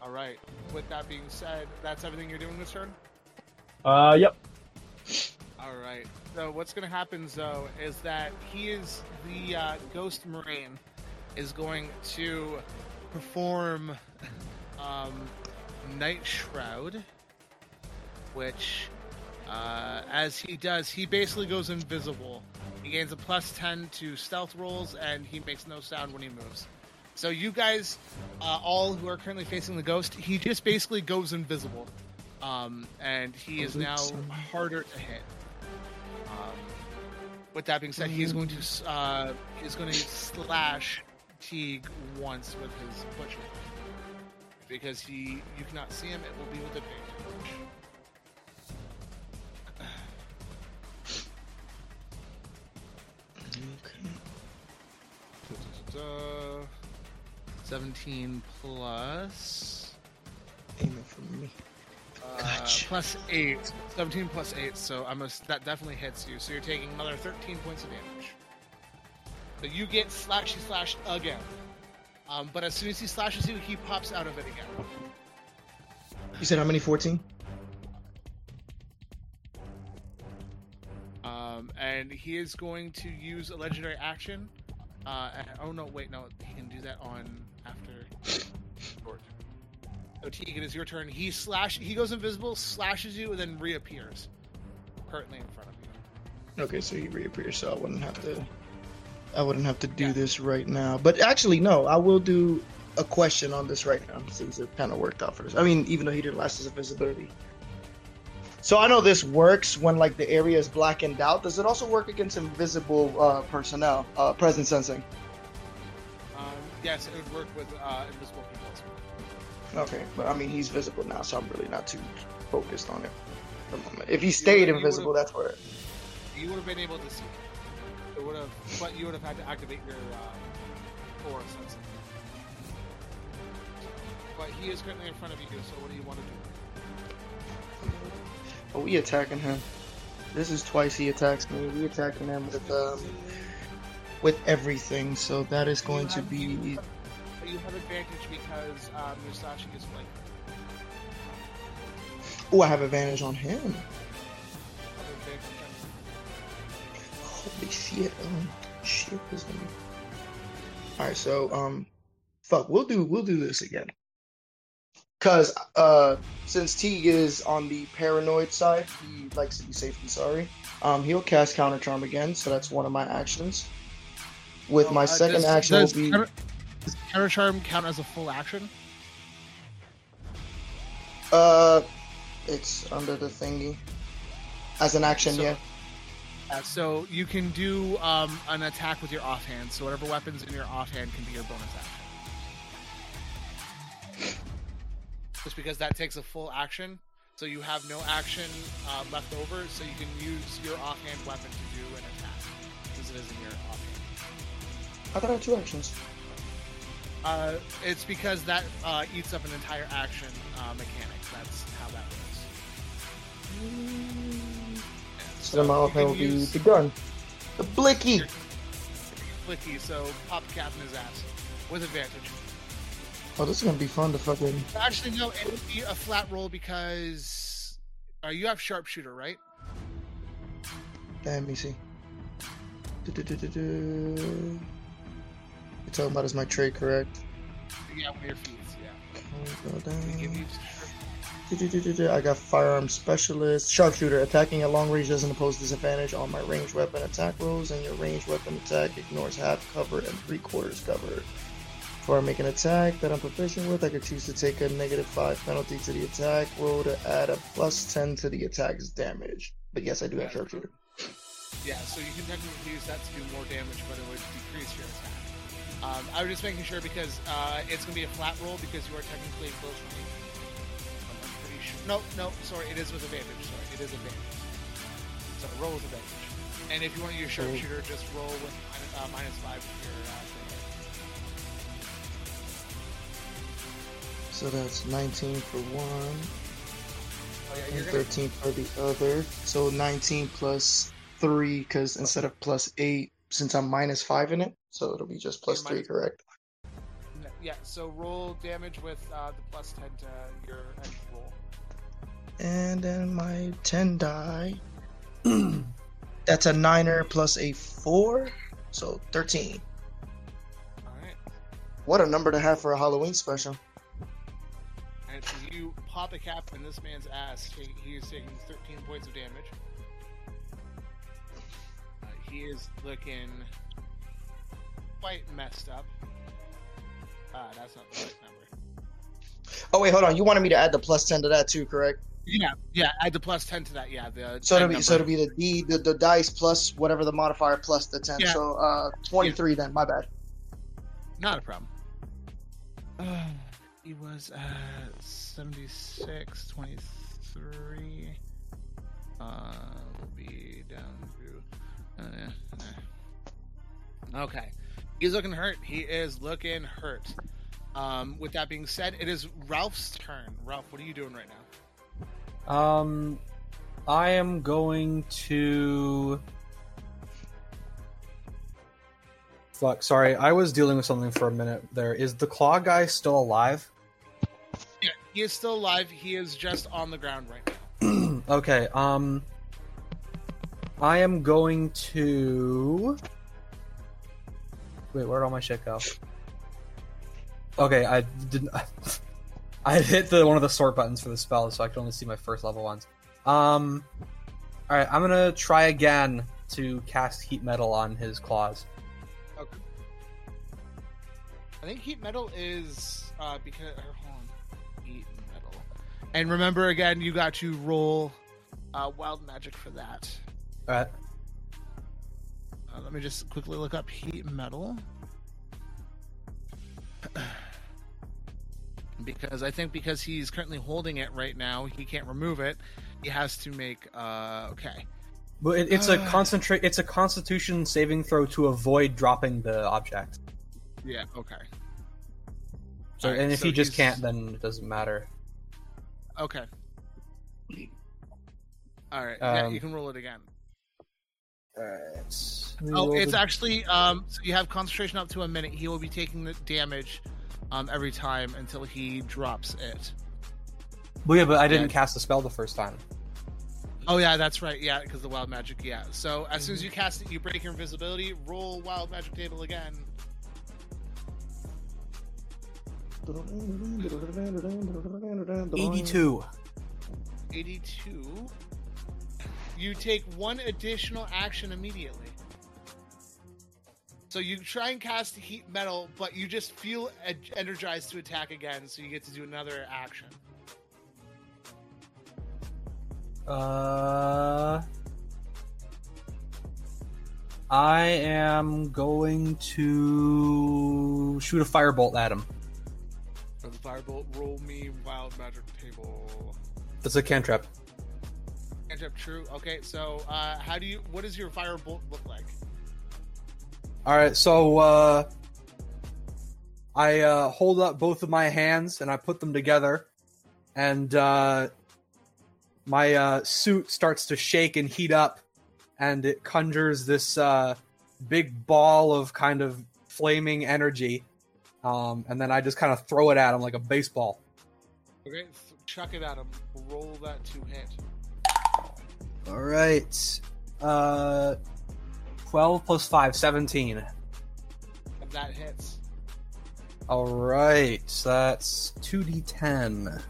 All right. With that being said, that's everything you're doing this turn. Uh, yep. All right. So what's going to happen, though, is that he is the uh, Ghost Marine is going to perform um, Night Shroud, which, uh, as he does, he basically goes invisible. He gains a plus ten to stealth rolls, and he makes no sound when he moves. So you guys, uh, all who are currently facing the ghost, he just basically goes invisible, um, and he is now harder to hit. Um, with that being said, he's going to uh, he's going to slash Teague once with his butcher because he you cannot see him. It will be with advantage. Da-da-da-da. Seventeen plus Aiming for me. Uh, Gotcha. plus eight. Seventeen plus eight. So I'm that definitely hits you. So you're taking another thirteen points of damage. So you get slashy slashed again. Um, but as soon as he slashes you, he pops out of it again. You said how many? 14? Um, and he is going to use a legendary action. Uh, and- oh no, wait, no, he can do that on after. So it is your turn. He slash. He goes invisible, slashes you, and then reappears, currently in front of you. Okay, so he reappears, so I wouldn't have to. I wouldn't have to do Yeah. this right now. But actually, no, I will do a question on this right now since it kind of worked out for this. I mean, even though he didn't last his invisibility. So I know this works when like the area is blackened out. Does it also work against invisible uh, personnel, uh, presence sensing? Um, yes, it would work with uh, invisible people. as well. Okay, but I mean he's visible now, so I'm really not too focused on it. at the moment. If he stayed you invisible, that's where. You would have been able to see. It. It would have, but you would have had to activate your uh, aura sensing. But he is currently in front of you, so what do you want to do? Are we attacking him? This is twice he attacks me. We attacking him with um with everything, so that is going to be You have advantage because um, your slashing is like Oh, I have advantage on him. advantage on- Holy shit. Um shit is gonna Alright, so um fuck, we'll do we'll do this again. Cause uh since Teague is on the paranoid side, he likes to be safe and sorry. Um he'll cast counter charm again, so that's one of my actions. With my uh, second does- action does will be counter, charm count as a full action? Uh, it's under the thingy. As an action, So- yeah. Uh, so you can do um, an attack with your offhand. So whatever weapons in your offhand can be your bonus action. Just because that takes a full action, so you have no action uh, left over, so you can use your offhand weapon to do an attack, since it is in your offhand. I thought I had two actions. Uh, it's because that uh, eats up an entire action uh, mechanic. That's how that works. So my will be the gun. The blicky! Flicky, so pop cap in his ass with advantage. Oh, this is gonna be fun to fucking. Actually, no, it would be a flat roll because uh, you have sharpshooter, right? Let me see. Du-du-du-du-du. You're talking about is my trade correct? Yeah, one of your feats. Yeah. Go down. I got firearm specialist, sharpshooter. Attacking at long range doesn't impose disadvantage on my ranged weapon attack rolls, and your ranged weapon attack ignores half cover and three quarters cover. Before I make an attack that I'm proficient with, I could choose to take a negative 5 penalty to the attack roll to add a plus 10 to the attack's damage. But yes, I do have sharpshooter. Yeah, so you can technically use that to do more damage, but it would decrease your attack. Um, I was just making sure because uh, it's going to be a flat roll because you are technically in close range. I'm pretty sure. No, no, sorry, it is with advantage. Sorry, it is advantage. So roll with advantage. And if you want to use sharpshooter, just roll with minus, uh, minus five to your uh. So that's 19 for one, Oh yeah, and you're gonna 13 for the other. So 19 plus 3, because instead of plus 8, since I'm minus 5 in it, so it'll be just plus 3, correct? Yeah, so roll damage with uh, the plus 10 to your next roll. And then my 10 die. That's a 9er plus a 4, so 13. Alright. What a number to have for a Halloween special. And so you pop a cap in this man's ass. He, he is taking 13 points of damage. Uh, he is looking quite messed up. Ah, that's not the right number. Oh, wait, hold on. You wanted me to add the plus 10 to that too, correct? Yeah, yeah. Add the plus 10 to that. Yeah, the So it'll 10 be, so it'll be the D, the, the dice plus whatever the modifier plus the 10. Yeah. So uh, 23 then, my bad. not a problem. Uh, he was at 76, 23. Uh, will be down to. Uh, yeah, yeah. Okay. He's looking hurt. He is looking hurt. Um, with that being said, it is Rolph's turn. Rolph, what are you doing right now? Um, I am going to. Fuck, sorry, I was dealing with something for a minute there. Is the claw guy still alive? Yeah, he is still alive. He is just on the ground right now. okay, um. I am going to. Wait, where'd all my shit go? Okay, I didn't. I hit the one of the sort buttons for the spell, so I can only see my first level ones. Um, all right, I'm gonna try again to cast heat metal on his claws. Okay. I think heat metal is uh because or, hold on. heat metal. And remember again, you got to roll uh, wild magic for that. All right, Uh, let me just quickly look up heat metal. because I think because he's currently holding it right now, he can't remove it. He has to make uh okay. but it, it's a Ah. concentrate. It's a Constitution saving throw to avoid dropping the object. Yeah, okay. So, Alright, and if so he just he's- can't, then it doesn't matter. Okay. All right. yeah, Um, you can roll it again. All right. Oh, it's actually um. So you have concentration up to a minute. He will be taking the damage, um, every time until he drops it. Well, yeah, but I didn't yeah. cast the spell the first time. Oh yeah, that's right. Yeah, because the wild magic. Yeah. So as soon as you cast it, you break your invisibility. Roll wild magic table again. Eighty-two. Eighty-two. You take one additional action immediately. So you try and cast heat metal, but you just feel ed- energized to attack again. So you get to do another action. Uh, I am going to shoot a firebolt at him. For the firebolt, roll me wild magic table. That's a cantrip. Cantrip true. Okay, so uh, how do you? What does your fire bolt look like? All right, so uh, I uh, hold up both of my hands and I put them together, and uh, my uh, suit starts to shake and heat up, and it conjures this uh, big ball of kind of flaming energy, um, and then I just kind of throw it at him like a baseball. Okay, chuck it at him. Roll that to hit. All right, uh, twelve plus five, 17. And that hits. All right, so that's two d ten.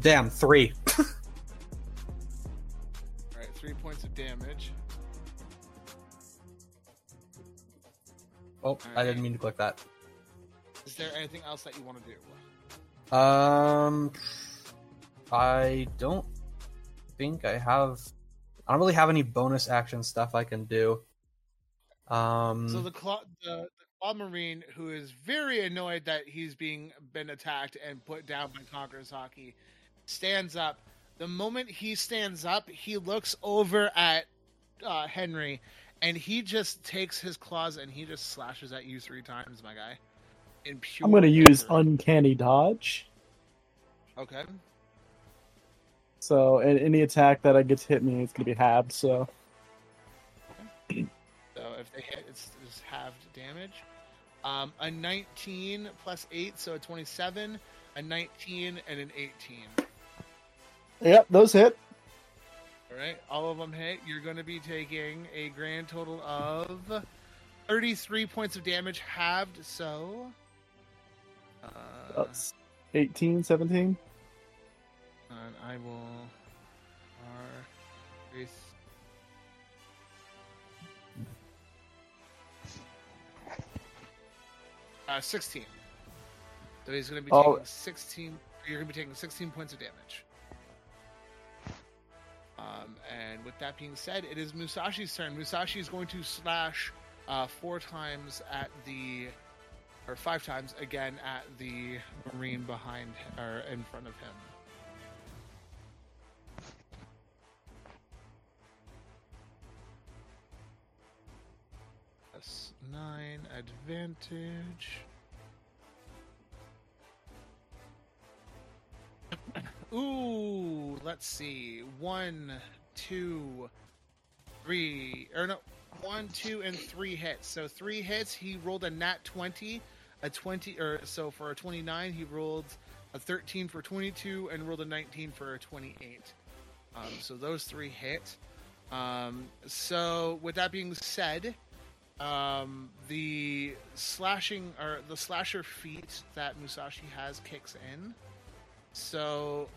Damn, three. Oh, I didn't mean to click that. Is there anything else that you want to do? Um, I don't think I have. I don't really have any bonus action stuff I can do. Um, So the claw, the, the claw marine, who is very annoyed that he's being been attacked and put down by Conqueror's Haki, stands up. The moment he stands up, he looks over at uh, Henrey, and he just takes his claws and he just slashes at you three times, my guy. In pure I'm gonna use uncanny dodge. okay. So and any attack that I gets hit me, it's gonna be halved. So So if they hit, it's, it's halved damage. Um, a 19 plus 8, so a 27, a 19, and an 18. yep, those hit. All right, all of them hit. You're going to be taking a grand total of 33 points of damage halved, so. Uh, That's 18, 17. and I will. R. Uh, 16. So he's going to be Oh. taking 16. You're going to be taking 16 points of damage. Um, and with that being said, it is Musashi's turn. Musashi is going to slash uh, four times at the, or five times again at the marine behind or in front of him. Plus nine advantage. Ooh, let's see. One, two, three, or no, one, two, and three hits. So three hits. He rolled a nat twenty, a twenty, or so for a twenty-nine. He rolled a thirteen for twenty-two, and rolled a nineteen for a twenty-eight. Um, so those three hit. Um, so with that being said, um, the slashing or the slasher feat that Musashi has kicks in. So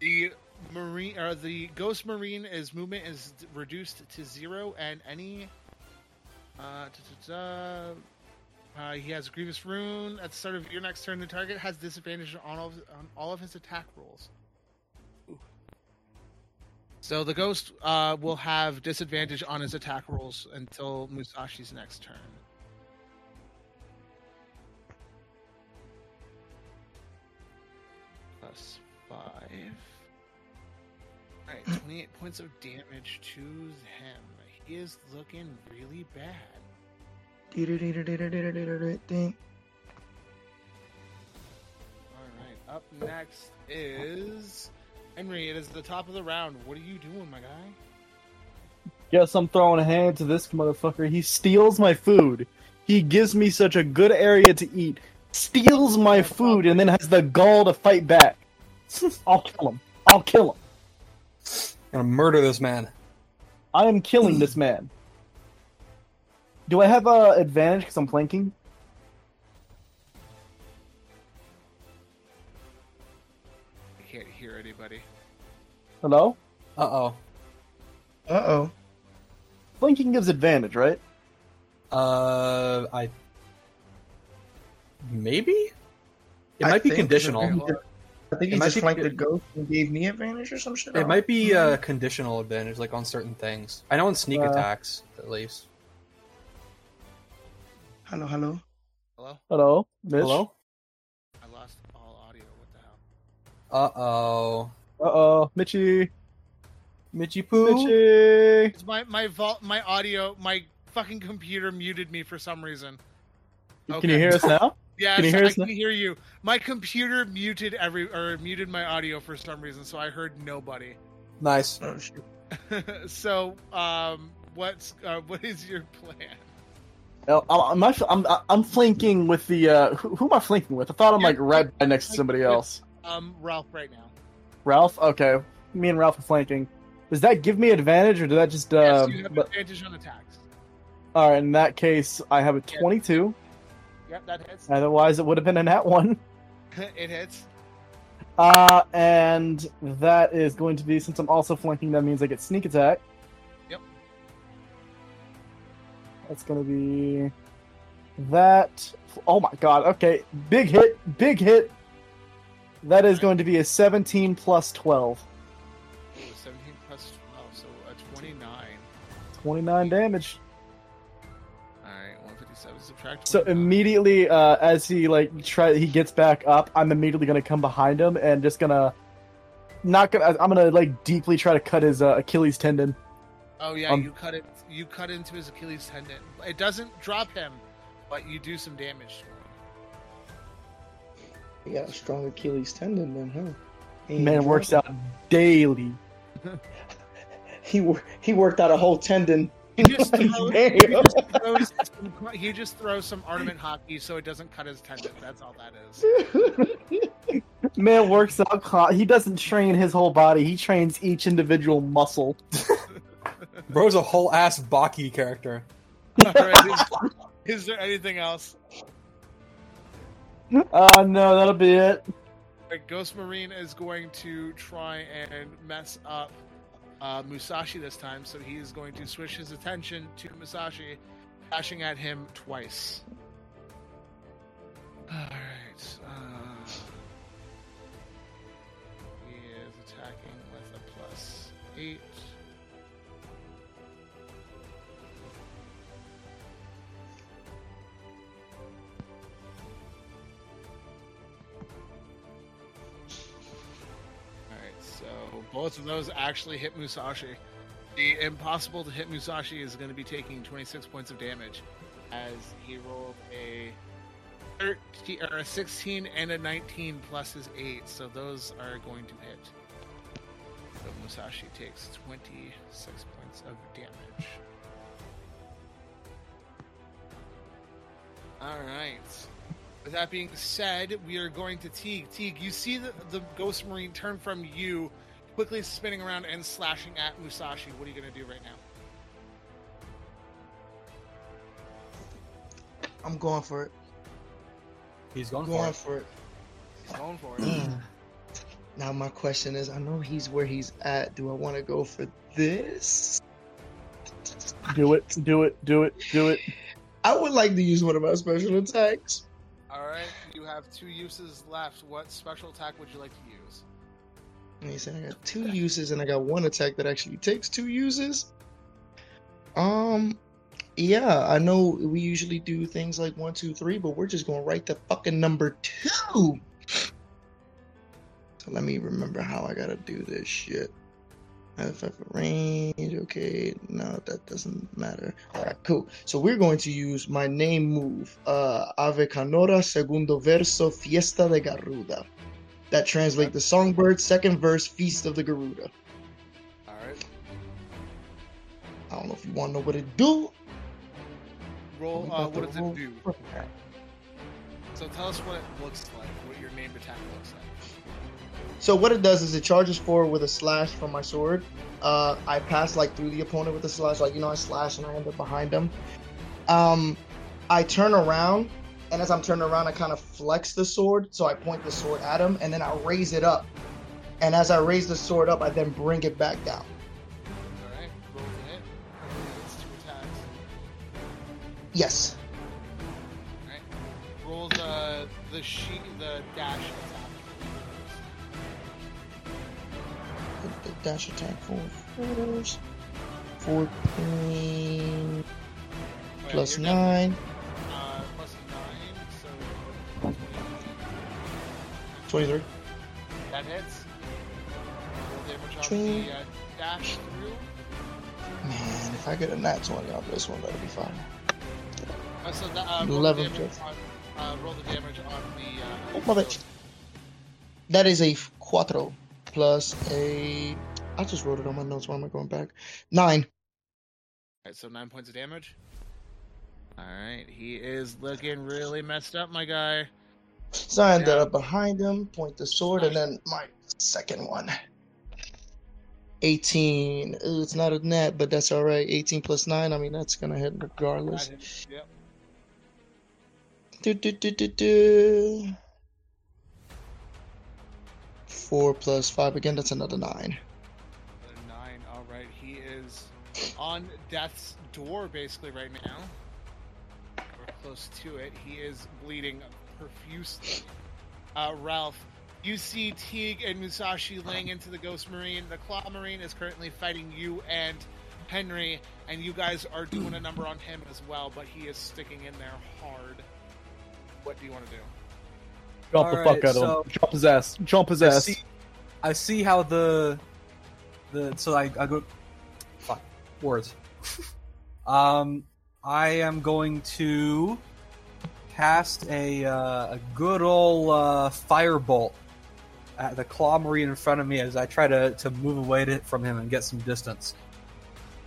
the marine or the ghost marine is movement is reduced to zero, and any uh, da-da-da, uh, he has grievous rune at the start of your next turn. The target has disadvantage on all of, on all of his attack rolls. So the ghost uh, will have disadvantage on his attack rolls until Musashi's next turn. Plus. Alright, 28 points of damage to him. He is looking really bad. Ding. Alright, up next is Henrey. It is the top of the round. What are you doing, my guy? Guess I'm throwing a hand to this motherfucker. He steals my food. He gives me such a good area to eat. Steals my food and then has the gall to fight back. I'll kill him. I'll kill him. Gonna murder this man. I am killing this man. Do I have a advantage because I'm flanking? I can't hear anybody. Hello? Uh oh. Uh oh. Flanking gives advantage, right? Uh, I maybe it I might be think- conditional. I think It he might just be- flanked the ghost and gave me advantage or some shit. It might be uh, conditional advantage, like on certain things. I know in sneak Uh, attacks, at least. Hello, hello. Hello? Hello? Mitch? Hello. I lost all audio. What the hell? Uh oh. Uh-oh. Mitchy. Mitchy Poo. Mitchy. It's my my vault my audio my fucking computer muted me for some reason. Can you hear us now? Yes, Can you hear I us can now? hear you. My computer muted every or muted my audio for some reason, so I heard nobody. Nice. Oh shit. so, um, what's uh, what is your plan? I'm, I'm, I'm, I'm flanking with the. Uh, who, who am I flanking with? I thought I'm like right by next to somebody else. Um, Rolph, right now. Rolph? Okay. Me and Rolph are flanking. Does that give me advantage or does that just. Uh, yes, you have but- advantage on attacks. Alright, in that case, I have a 22. Yep, that hits. Otherwise, it would have been a net 1. it hits. Uh, and that is going to be, since I'm also flanking, that means I get sneak attack. Yep. That's going to be That. Oh my god. Okay. Big hit. Big hit. That is going to be a 17 plus 12. Ooh, 17 plus 12, so a 29. 29 damage. Alright, 157 subtract. So immediately, uh, as he like try, he gets back up. I'm immediately gonna come behind him and just gonna, not gonna. I'm gonna like deeply try to cut his uh, Achilles tendon. Oh yeah, um, you cut it. You cut into his Achilles tendon. It doesn't drop him, but you do some damage to him. He got a strong Achilles tendon then, huh? He Man works out daily. He wor- he worked out a whole tendon. He just throws, he just throws some, he just throws some armament haki so it doesn't cut his tendon. That's all that is. Man works out. He doesn't train his whole body. He trains each individual muscle. Bro's a whole ass Baki character. Alright, is, is there anything else? Uh, no, that'll be it. Alright, Ghost Marine is going to try and mess up uh, Musashi this time, so he is going to switch his attention to Musashi, dashing at him twice. Alright. Uh, he is attacking with a plus 8. So both of those actually hit Musashi. The impossible to hit Musashi is going to be taking 26 points of damage as he rolled a 13, or a 16 and a 19 plus his 8, so those are going to hit. So Musashi takes 26 points of damage. Alright. With that being said, we are going to Teague. Teague, you see the, the Ghost Marine turn from you, quickly spinning around and slashing at Musashi. What are you going to do right now? I'm going for it. He's going Going for it. for it. He's going for it. Now my question is, I know he's where he's at. Do I want to go for this? Do it. Do it. Do it. Do it. I would like to use one of my special attacks. Alright, you have two uses left. What special attack would you like to use? And he said I got two uses and I got one attack that actually takes two uses. Um, yeah, I know we usually do things like one, two, three, but we're just going right to fucking number two. So let me remember how I gotta do this shit. If I have a range, okay, no, that doesn't matter. All right, cool. So we're going to use my name move, uh, Ave Canora Segundo Verso Fiesta de Garuda. That translates the songbird, second verse, Feast of the Garuda. Alright. I don't know if you want to know what it do. Roll, uh, what does it do? So tell us what it looks like, what your named attack looks like. So what it does is it charges forward with a slash from my sword. Uh, I pass like through the opponent with a slash, like you know, I slash and I end up behind them. Um, I turn around, and as I'm turning around, I kind of flex the sword, so I point the sword at him, and then I raise it up. And as I raise the sword up, I then bring it back down. Alright, roll to hit. It's two attacks. Yes. Alright. Roll the the sheet the dash attack. Dash attack for force. Fourteen yeah, plus you're definitely- nine. Uh, plus nine, so 23. that hits. Damage the uh, dash through. Man, if I get a nat 20 on this one, that'll be fine. Uh, so that, uh, roll, the 11 damage on, uh, roll the damage on the. Uh, Oh, mother. That is a quattro plus a. I just wrote it on my notes. Why am I going back? Nine. Alright, so nine points of damage. Alright, he is looking really messed up, my guy. So I ended up behind him, point the sword, and then my second one. 18. Ooh, it's not a net, but that's all right. 18 plus 9. I mean, that's going to hit regardless. Yep. Do, do, do, do, do. 4 plus 5 again, that's another 9. Another Nine. All right. He is on death's door basically right now. Or close to it. He is bleeding profusely. Uh, Rolph, you see Teague and Musashi laying into the Ghost Marine. The Claw Marine is currently fighting you and Henrey, and you guys are doing a number on him as well, but he is sticking in there hard. What do you want to do? Jump the All fuck right, out of so- him. Jump his ass. Jump his I ass. see, I see how the the so I, I go fuck words. um, I am going to cast a uh, a good old uh, firebolt at the claw marine in front of me as I try to to move away to, from him and get some distance.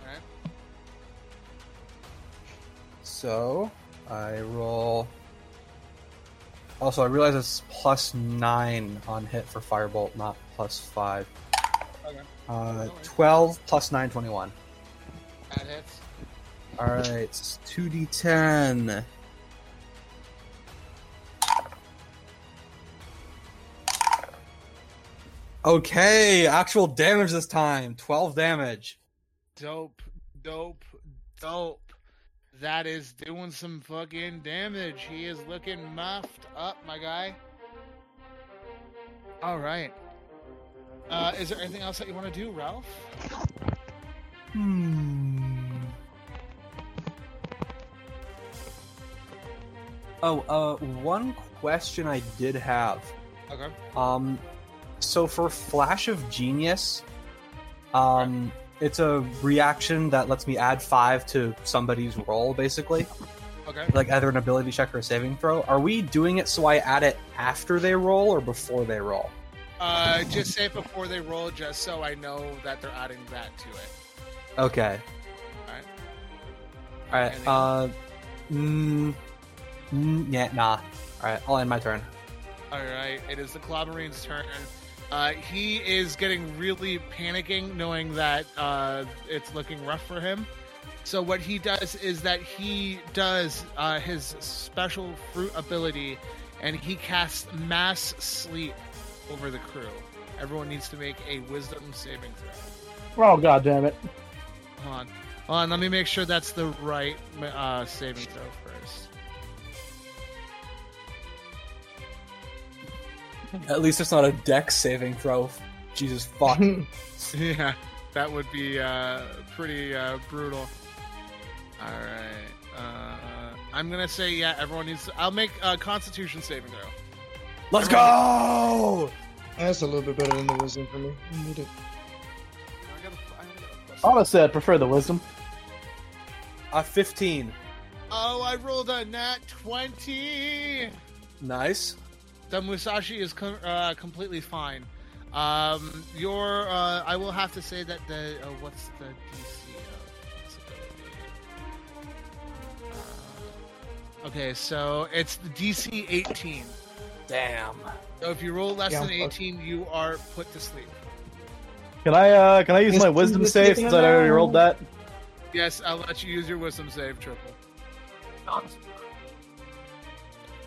Alright. So I roll. Also, I realize it's plus nine on hit for firebolt, not plus five. Okay. Uh, 12 plus 9, 21. That hits. Alright, 2d10. Okay, actual damage this time. 12 damage. Dope, dope, dope. That is doing some fucking damage. He is looking muffed up, my guy. All right. Uh, is there anything else that you want to do, Rolph? Hmm. Oh, uh, one question I did have. Okay. Um, so for Flash of Genius, um, it's a reaction that lets me add five to somebody's roll, basically, Okay. like either an ability check or a saving throw. Are we doing it so I add it after they roll or before they roll? Uh, just say it before they roll, just so I know that they're adding that to it. Okay. All right. Anything Uh, mm, mm, yeah, nah. All right, I'll end my turn. All right, it is the Claw Marine's turn. Uh, he is getting really panicking, knowing that uh, it's looking rough for him. So what he does is that he does uh, his special fruit ability, and he casts mass sleep over the crew. Everyone needs to make a Wisdom saving throw. Oh god damn it. Hold on, hold on. Let me make sure that's the right uh, saving throw At least it's not a dex saving throw. Jesus fuck. Yeah, that would be uh, pretty uh, brutal. All right. Uh, I'm gonna say yeah. Everyone needs. To, I'll make a Constitution saving throw. Let's go! That's a little bit better than the wisdom for me. I need it. I gotta- I gotta get a plus- Honestly, I'd prefer the wisdom. A 15. Oh, I rolled a nat twenty. Nice. The Musashi is com- uh, completely fine. Um, your uh, I will have to say that the uh, what's the DC of this ability? Uh, okay, so it's the DC 18. Damn. So if you roll less Yeah, than I'm close. 18, you are put to sleep. Can I uh can I use Is my wisdom save since I already rolled that? Yes, I'll let you use your wisdom save triple.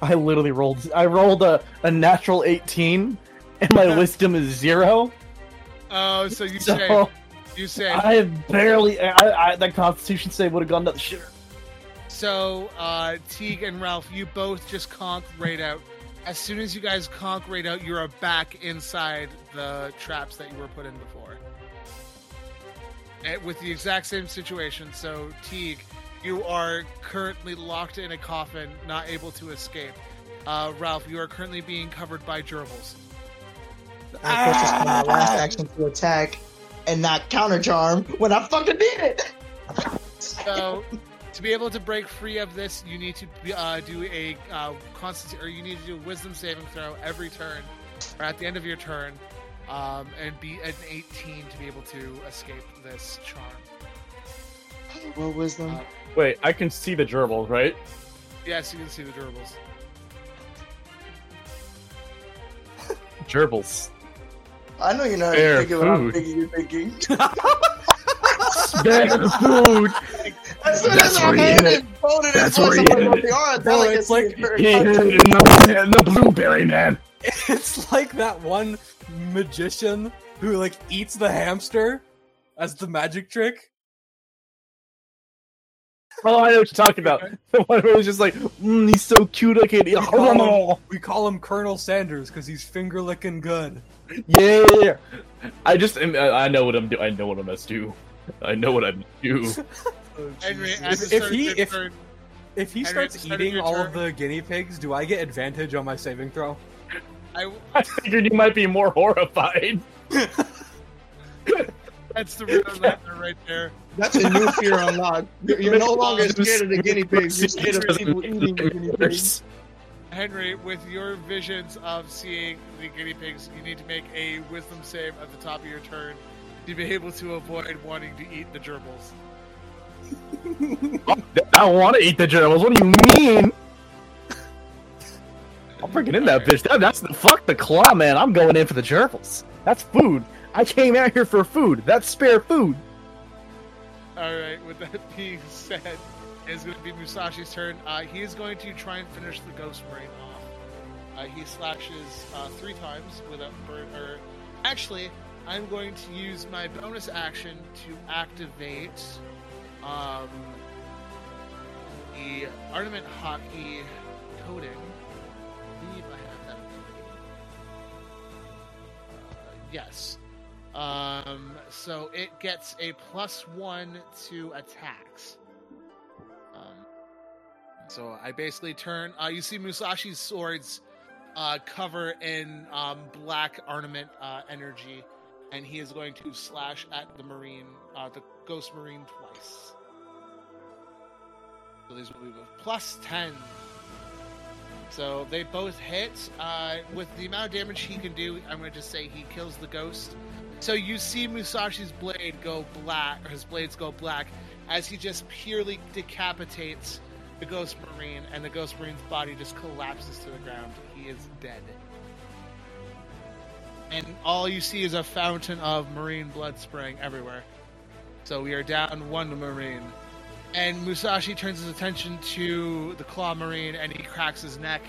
I literally rolled I rolled a, a natural 18 and my wisdom is zero. Oh, so you So say you say I have barely I, I that constitution save would have gone to the shitter. so. Uh, Teague and Rolph, you both just conk right out. As soon as you guys conk right out, you're back inside the traps that you were put in before. And with the exact same situation. So Teague, you are currently locked in a coffin, not able to escape. Uh, Rolph, you are currently being covered by gerbils. I of course, it's my last action to attack and not counter charm when I fucking need it. So, to be able to break free of this, you need to uh, do a uh, constant, or you need to do a wisdom saving throw every turn, or at the end of your turn, um, and be an 18 to be able to escape this charm. Well, wisdom. Uh, Wait, I can see the gerbils, right? Yes, you can see the gerbils. Gerbils. I know you're not fair thinking what I'm food. thinking. You're thinking. Spare food. As soon That's as I where you hit it it. voted That's where much you hit it. No, it's like- He hit it in the, in the blueberry man. It's like that one magician who like eats the hamster as the magic trick. Oh, I know what you're talking about. The one where it was just like, mm, he's so cute. I can't. call him- We call him Colonel Sanders because he's finger licking good. Yeah, yeah, yeah. I just, I I know what I'm doing. I know what I must do. I know what I must do. Henrey, If- if he- if- turn, If he Henrey, starts the start of eating your all of the guinea pigs, do I get advantage on my saving throw? I, I figured you might be more horrified. That's the real nightmare right there. That's a new fear unlocked. You're, you're no longer scared of the guinea pigs. You're scared of people eating the guinea pigs. Henrey, with your visions of seeing the guinea pigs, you need to make a wisdom save at the top of your turn to be able to avoid wanting to eat the gerbils. Oh, I don't want to eat the gerbils. What do you mean? I'm freaking in that bitch. That, that's the fuck the claw, man. I'm going in for the gerbils. That's food. I came out here for food. That's spare food. All right. With that being said, it's going to be Musashi's turn. Uh, he is going to try and finish the Ghost Marine off. Uh, he slashes uh, three times with a bird. Or actually, I'm going to use my bonus action to activate um, the Armament Haki coding. I believe I have that. Uh, yes. Um, so it gets a plus one to attacks. Um, so I basically turn. Uh, you see Musashi's swords uh, cover in um, black armament uh, energy, and he is going to slash at the marine, uh, the ghost marine, twice. So these will be plus ten. So they both hit. Uh, with the amount of damage he can do, I'm going to just say he kills the ghost. So you see Musashi's blade go black, or his blades go black, as he just purely decapitates the Ghost Marine, and the Ghost Marine's body just collapses to the ground. He is dead. And all you see is a fountain of Marine blood spraying everywhere. So we are down one Marine. And Musashi turns his attention to the Claw Marine, and he cracks his neck.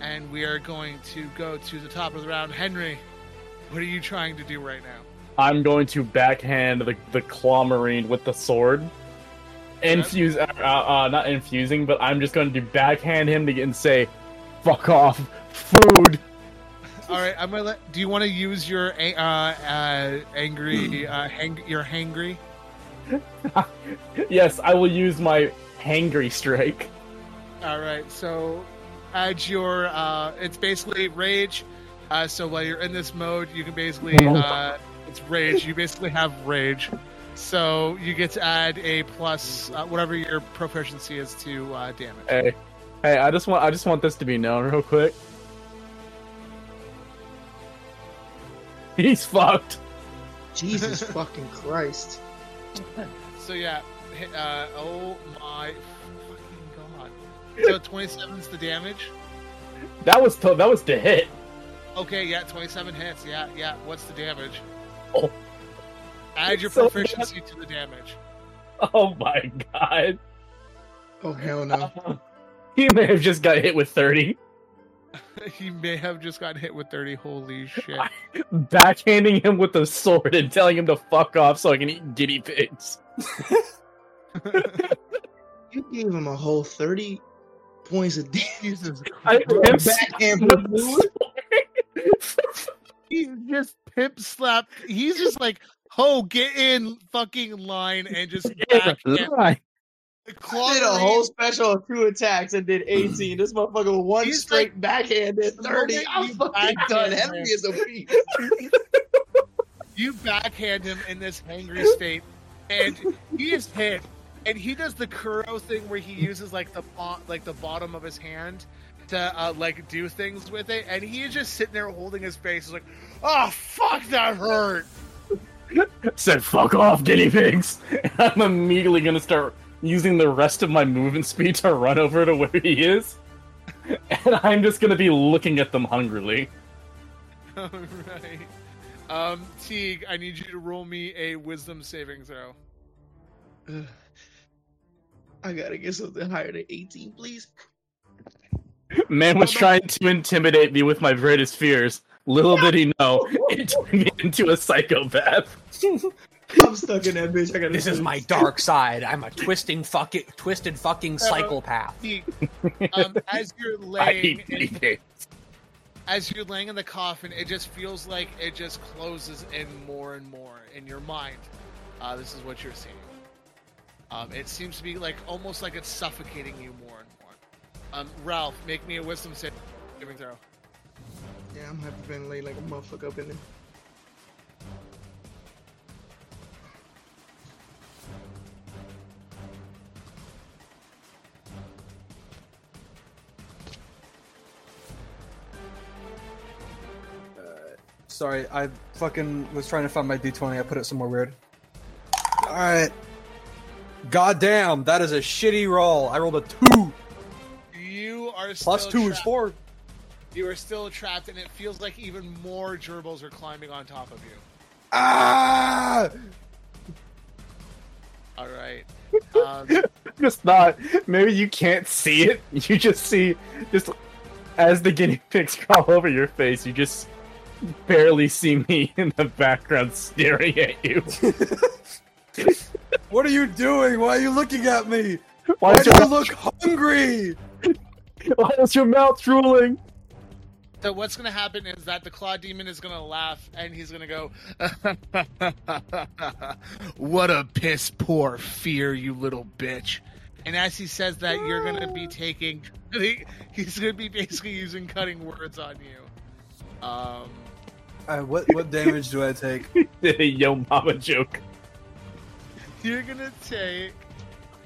And we are going to go to the top of the round. Henrey, what are you trying to do right now? I'm going to backhand the, the claw marine with the sword. Infuse, uh, uh, not infusing, but I'm just going to backhand him to get and say, "Fuck off, food." All right, I'm gonna let. Do you want to use your uh, uh, angry, uh, hang, your hangry? yes, I will use my hangry strike. All right, so add your. Uh, it's basically rage. Uh, so while you're in this mode, you can basically. Uh, it's rage. You basically have rage. So you get to add a plus, uh, whatever your proficiency is to uh, damage. Hey, hey, I just want I just want this to be known real quick. He's fucked. Jesus fucking Christ. So yeah, uh, oh my fucking god. So 27's the damage. That was to- that was the hit. Okay, yeah, 27 hits. Yeah, yeah. What's the damage? Oh. Add your So proficiency to the damage. Oh my god. Oh hell no. He may have just got hit with thirty. he may have just gotten hit with 30. Holy shit. Backhanding him with the sword and telling him to fuck off so I can eat guinea pigs. You gave him a whole 30 points of damage. I Christ. Backhand with food? He just pimp slapped. He's just like, ho, get in fucking line and just back Lie. the did a whole special of two attacks and did 18. This motherfucker with one He's straight backhand did the 30. I'm fucking done. him- Henrey is a beast. you backhand him in this hangry state, and he is hit, and he does the Kuro thing where he uses like the like the bottom of his hand to uh, like do things with it, and he is just sitting there holding his face, like, "Oh fuck, that hurt." Said fuck off, guinea pigs. I'm immediately gonna start using the rest of my movement speed to run over to where he is. And I'm just gonna be looking at them hungrily. All right, um, Teague, I need you to roll me a Wisdom saving throw. I gotta get something higher than 18, please. Man was trying to intimidate me with my greatest fears. Little did he know, it turned me into a psychopath. I'm stuck in that bitch. I gotta. This is my dark side. I'm a twisting fucking twisted fucking psychopath. Um, as you're I laying, hate in, guinea as you're laying in the coffin, it just feels like it just closes in more and more in your mind. Uh, this is what you're seeing. Um, it seems to be like almost like it's suffocating you more and more. Um, Rolph, make me a wisdom saving throw. Yeah, I'm hyperventilating like a motherfucker up in there. Sorry, I fucking was trying to find my d20. I put it somewhere weird. All right. God damn, that is a shitty roll. I rolled a two. You are Plus still two is four. You are still trapped, and it feels like even more gerbils are climbing on top of you. Ah! All right. Um, just not. Maybe you can't see it. You just see just as the guinea pigs crawl over your face. You just barely see me in the background staring at you. What are you doing? Why are you looking at me? Why Why do you look hungry? Why is your mouth drooling? So what's going to happen is that the claw demon is going to laugh and he's going to go, "What a piss poor fear, you little bitch!" And as he says that, you're going to be taking. He's going to be basically using cutting words on you. Um, Uh, what what damage do I take? Yo mama joke. you're going to take.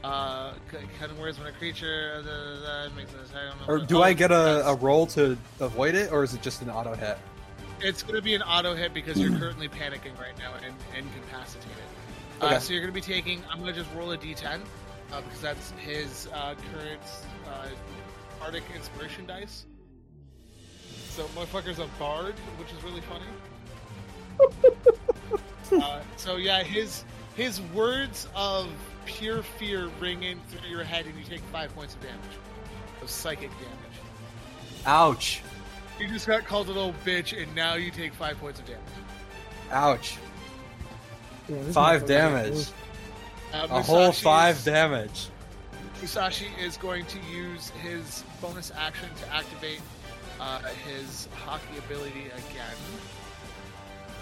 Uh, cu- cutting words when a creature uh, uh, uh, makes an attack. on the- Or do Oh, I get a, a roll to avoid it, or is it just an auto hit? It's going to be an auto hit because you're currently panicking right now and incapacitated. Uh, Okay. so you're going to be taking. I'm going to just roll a d10 uh, because that's his uh, current uh, bardic inspiration dice. So motherfucker's a bard, which is really funny. uh, so yeah, his his words of pure fear ring in through your head, and you take five points of damage, of psychic damage. Ouch! You just got called a little bitch, and now you take five points of damage. Ouch! Yeah, Five damage. Uh, A whole Musashi's- five damage. Musashi is going to use his bonus action to activate uh, his haki ability again.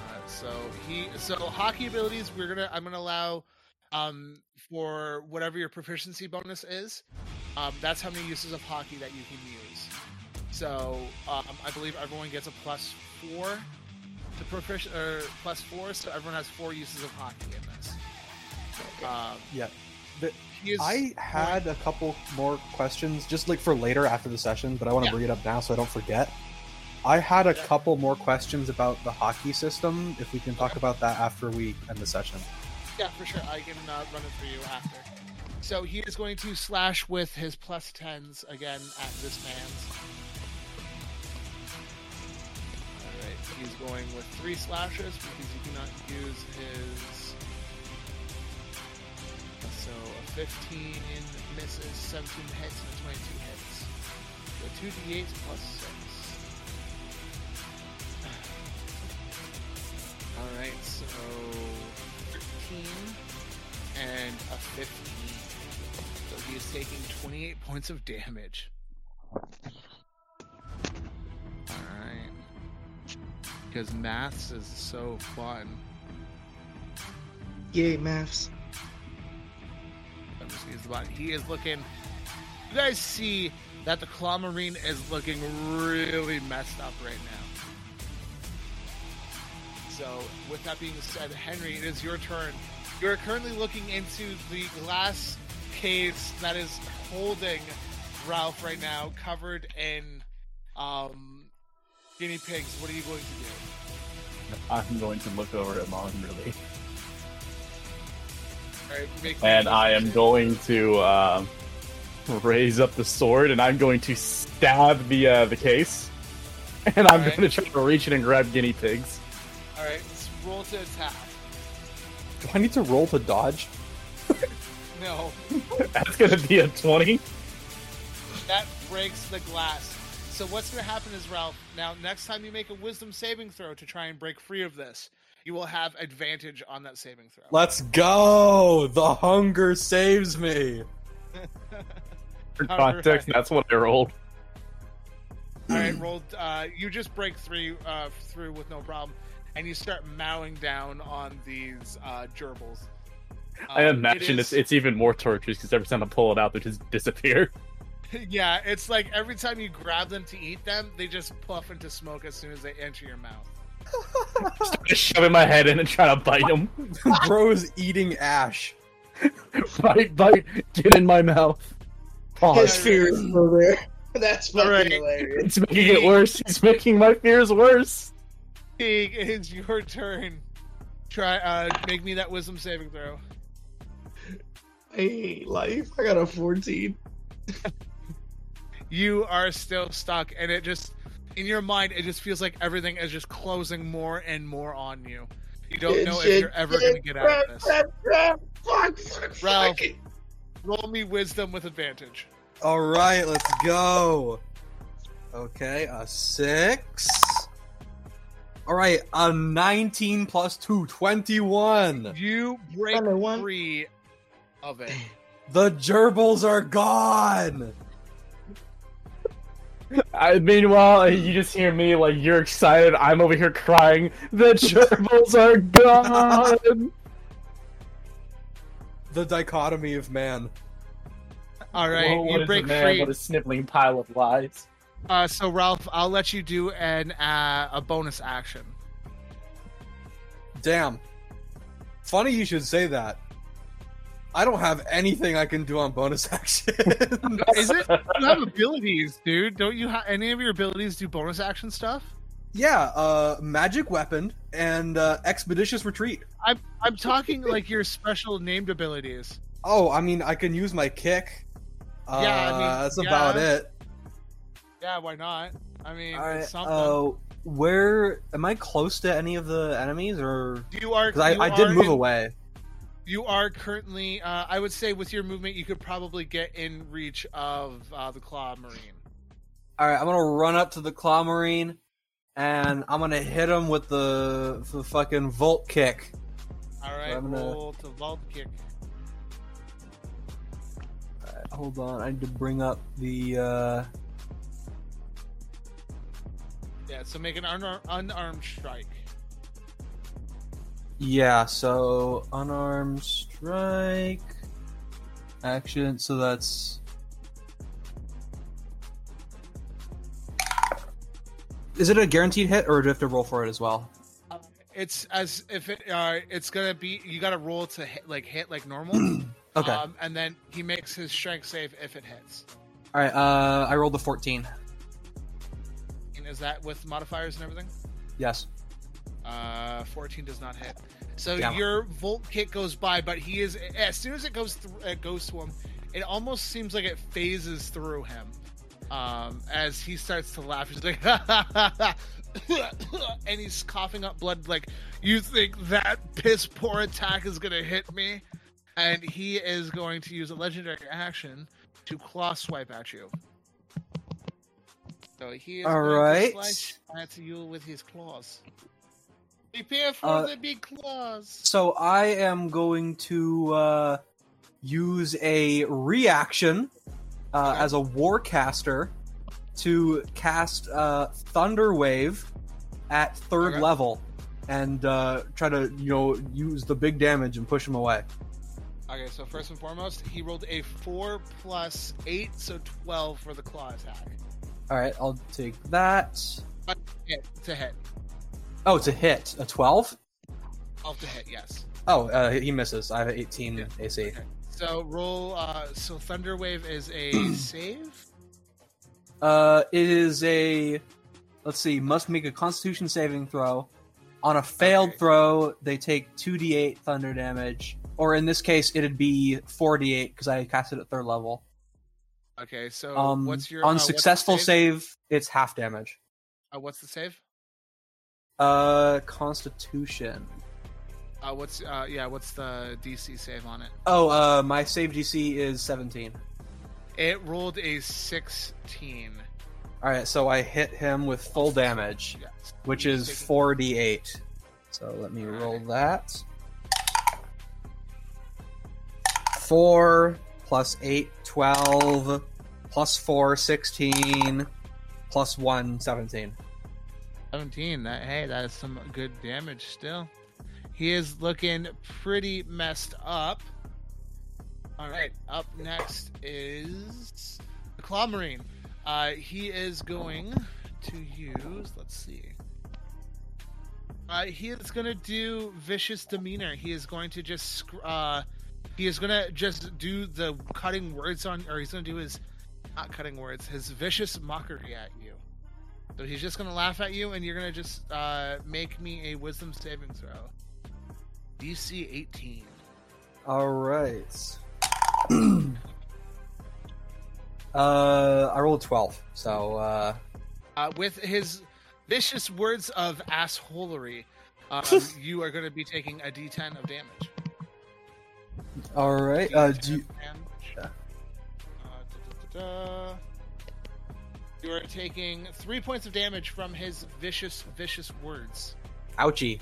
Uh, so he, so haki abilities, we're gonna, I'm gonna allow um, for whatever your proficiency bonus is. Um, that's how many uses of haki that you can use. So um, I believe everyone gets a plus four to proficient, or plus four, so everyone has four uses of haki in this. Um, Yeah. he is I had a couple more questions, just like for later after the session, but I want to Yeah. bring it up now so I don't forget. I had a Yeah. couple more questions about the haki system. If we can talk about that after we end the session. Yeah, for sure. I can uh, run it for you after. So he is going to slash with his plus tens again at this man's. Alright, he's going with three slashes because he cannot use his. So a 15 misses, 17 hits, and a 22 hits. So 2d8 plus 6. Alright, so 13 and a 15. So he is taking 28 points of damage. Alright. Because maths is so fun. Yay, maths. I'm just use the button. He is looking. You guys see that the claw marine is looking really messed up right now. So, with that being said, Henrey, it is your turn. You are currently looking into the glass case that is holding Rolph right now, covered in um, guinea pigs. What are you going to do? I'm going to look over at Mon really. All right, And I am going to um, raise up the sword and I'm going to stab the uh, the case. And I'm Alright. going to try to reach in and grab guinea pigs. All right, let's roll to attack. Do I need to roll to dodge? No, That's going to be a 20. that breaks the glass. So what's going to happen is Rolph. Now, next time you make a Wisdom saving throw to try and break free of this, you will have advantage on that saving throw. Let's go. The hunger saves me. For context, right. that's what I rolled. All right, rolled. Uh, you just break through uh, through with no problem, and you start mowing down on these uh, gerbils. I Um, it imagine is- it's it's even more torturous because every time I pull it out, they just disappear. yeah, it's like every time you grab them to eat them, they just puff into smoke as soon as they enter your mouth. Just shoving my head in and trying to bite them. Bro is eating ash. bite, bite, get in my mouth. His Pause. fear is still there. That's fucking Alright. hilarious. It's making it worse. It's making my fears worse. Teague, it is your turn. Try uh, make me that wisdom saving throw. I hate life. I got a 14. You are still stuck, and it just in your mind, it just feels like everything is just closing more and more on you. You don't know if you're ever going to get out of this. Crap, crap, fuck, fuck, Rolph. fuck. Roll me wisdom with advantage. All right, let's go. Okay, a six. All right, a 19 plus 2, 21. You break Number one. free of it. The gerbils are gone. I, meanwhile, you just hear me like you're excited. I'm over here crying. The gerbils are gone. The dichotomy of man. All right, Whoa, what you is break a man free. but a sniveling pile of lies? Uh, so Rolph, I'll let you do an uh, a bonus action. Damn. Funny you should say that. I don't have anything I can do on bonus action. Is it? You have abilities, dude. Don't you have any of your abilities do bonus action stuff? yeah, uh, magic weapon and uh, expeditious retreat. I'm I'm talking like your special named abilities. Oh, I mean, I can use my kick. Uh, Yeah, I mean, that's yeah. about it. Yeah, why not? I mean, All right. it's something. Uh, where am I close to any of the enemies, or you are. because I, I did move in- away? You are currently. Uh, I would say with your movement, you could probably get in reach of uh, the claw marine. All right, I'm gonna run up to the claw marine, and I'm gonna hit him with the, the fucking volt kick. All right, I'm gonna- roll to vault kick. Alright, hold on, I need to bring up the. uh Yeah, so make an unarmed, unarmed strike. Yeah, so unarmed strike action. So that's. Is it a guaranteed hit, or do I have to roll for it as well? It's as if it. Uh, it's gonna be. You got to roll to hit, like hit like normal. Okay. Um, and then he makes his strength save if it hits. All right. Uh, I rolled a 14. Is that with modifiers and everything? Yes. Uh, 14 does not hit. So Damn. your volt kick goes by, but he is as soon as it goes through, it goes to him, it almost seems like it phases through him. Um, as he starts to laugh, he's like, and he's coughing up blood. Like, you think that piss poor attack is gonna hit me? And he is going to use a legendary action to claw swipe at you. So he is All slice at you with his claws. Prepare for Uh, the big claws. So I am going to uh, use a reaction uh, Okay. as a warcaster to cast uh, Thunder Wave at third Okay. level and uh, try to you know use the big damage and push him away. Okay, so first and foremost, he rolled a four plus eight, so twelve for the claw attack. All right, I'll take that. Hit to hit. Oh, it's a hit. A twelve. Twelve to hit, yes. Oh, uh, he misses. I have an 18 Yeah. AC. Okay. So roll. Uh, so thunder wave is a save. Uh, it is a. Let's see. Must make a Constitution saving throw. On a failed Okay. throw, they take two d8 thunder damage, or in this case, it'd be four d8 because I cast it at third level. Okay, so Um, what's your on uh, successful save? it's half damage. Uh, what's the save? Uh, Constitution. Uh, what's uh, yeah? What's the DC save on it? Oh, uh, my save DC is 17. It rolled a sixteen. All right, so I hit him with full damage, Yes. which He's is four d8. So let me roll that. Four plus eight, 12, plus four, 16, plus one, 17. 17. That hey, that is some good damage still. He is looking pretty messed up. All right, up next is the Claw Marine. Uh, he is going to use. Let's see. Uh, he is going to do vicious demeanor. He is going to just. Uh, he is going to just do the cutting words on, or he's going to do his not cutting words, his vicious mockery at you. So he's just gonna laugh at you, and you're gonna just uh, make me a Wisdom saving throw. DC 18. All right. uh, I rolled 12. So, uh, Uh, with his vicious words of assholery, um, you are gonna be taking a D10 of damage. All right. Uh, do you... Yeah. Uh, da, da, da, da. you are taking three points of damage from his vicious, vicious words. ouchie.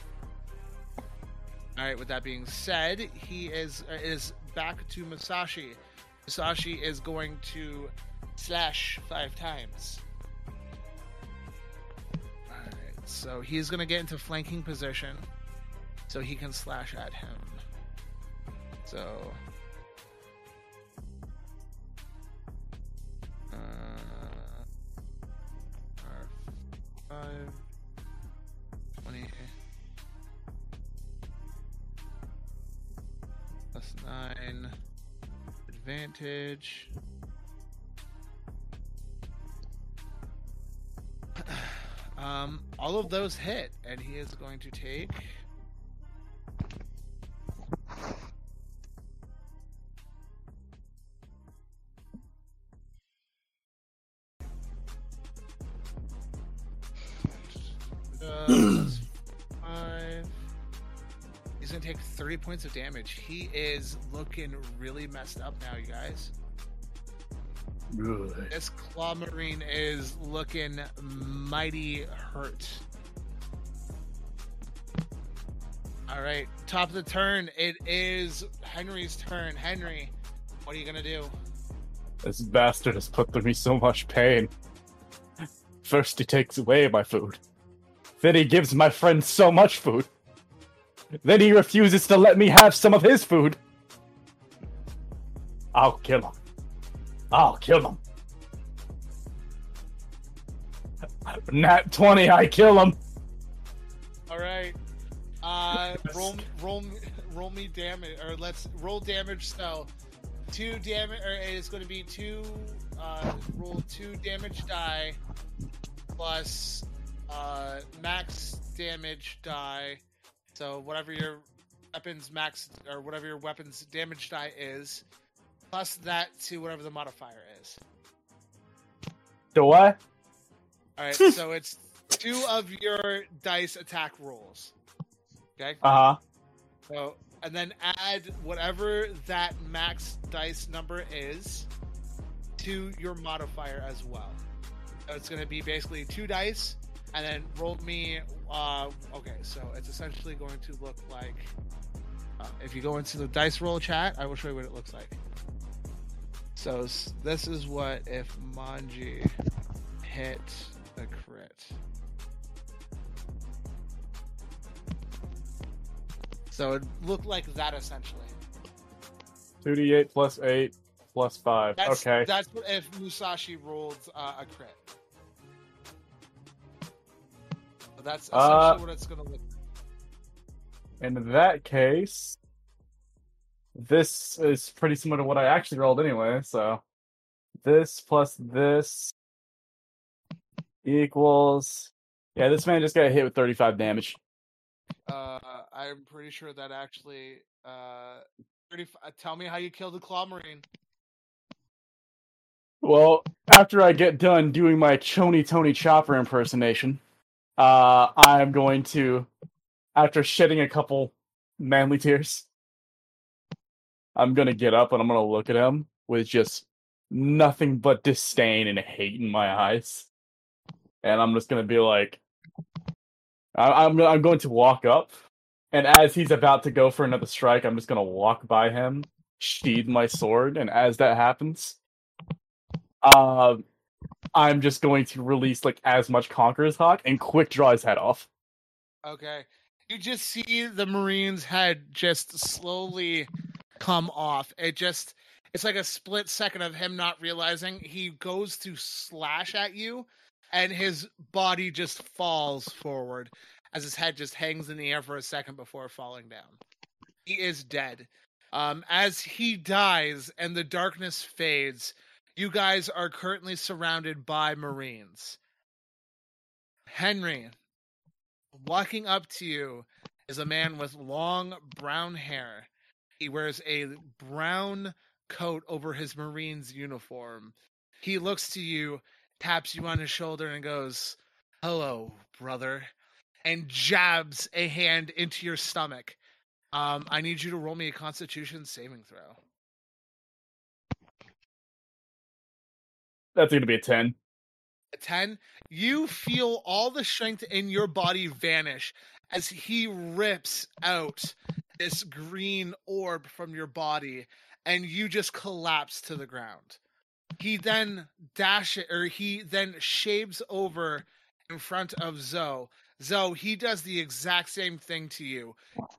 All right. With that being said, he is uh, is back to Musashi. Musashi is going to slash five times. All right. So he's going to get into flanking position, so he can slash at him. So. Uh, R5, 20, plus 9, advantage. Um, all of those hit, and he is going to take. Uh, plus five. He's gonna take 30 points of damage. He is looking really messed up now, you guys. Good. This claw marine is looking mighty hurt. All right, top of the turn. It is Henrey's turn. Henrey, what are you gonna do? This bastard has put through me so much pain. First, he takes away my food. Then he gives my friend so much food. Then he refuses to let me have some of his food. I'll kill him. I'll kill him. Nat 20, I kill him. All right, uh, roll, roll, roll me damage, or let's roll damage. So, two damage, or it's going to be two. Uh, roll two damage die plus uh, max damage die. So whatever your weapons max or whatever your weapons damage die is, plus that to whatever the modifier is. Do I? All right, so it's two of your dice attack rolls. Okay. Uh huh. So, and then add whatever that max dice number is to your modifier as well. So it's going to be basically two dice, and then rolled me. Uh, okay, so it's essentially going to look like. Uh, if you go into the dice roll chat, I will show you what it looks like. So this is what if Manji hit a crit. So it looked like that essentially. 2d8 plus 8 plus 5. That's, okay. That's what if Musashi rolled uh, a crit. That's essentially Uh, what it's gonna look. like. In that case, this is pretty similar to what I actually rolled anyway, so this plus this equals yeah, this man just got hit with 35 damage. Uh, I'm pretty sure that actually. Uh, 30, uh, tell me how you killed the claw marine. Well, after I get done doing my Chony Tony Chopper impersonation, uh, I'm going to, after shedding a couple manly tears, I'm gonna get up and I'm gonna look at him with just nothing but disdain and hate in my eyes, and I'm just gonna be like, I, I'm I'm going to walk up, and as he's about to go for another strike, I'm just gonna walk by him, sheathe my sword, and as that happens, uh, I'm just going to release like as much Conqueror's Haki and quick draw his head off. Okay. You just see the Marine's head just slowly come off. It just it's like a split second of him not realizing he goes to slash at you and his body just falls forward as his head just hangs in the air for a second before falling down. He is dead. Um, as he dies and the darkness fades, you guys are currently surrounded by Marines. Henrey, walking up to you is a man with long brown hair. He wears a brown coat over his Marine's uniform. He looks to you, taps you on his shoulder, and goes, Hello, brother, and jabs a hand into your stomach. Um, I need you to roll me a constitution saving throw. That's gonna be a ten. A 10, you feel all the strength in your body vanish as he rips out this green orb from your body and you just collapse to the ground. He then dash it or he then shaves over in front of Zoe. Zoe, he does the exact same thing to you.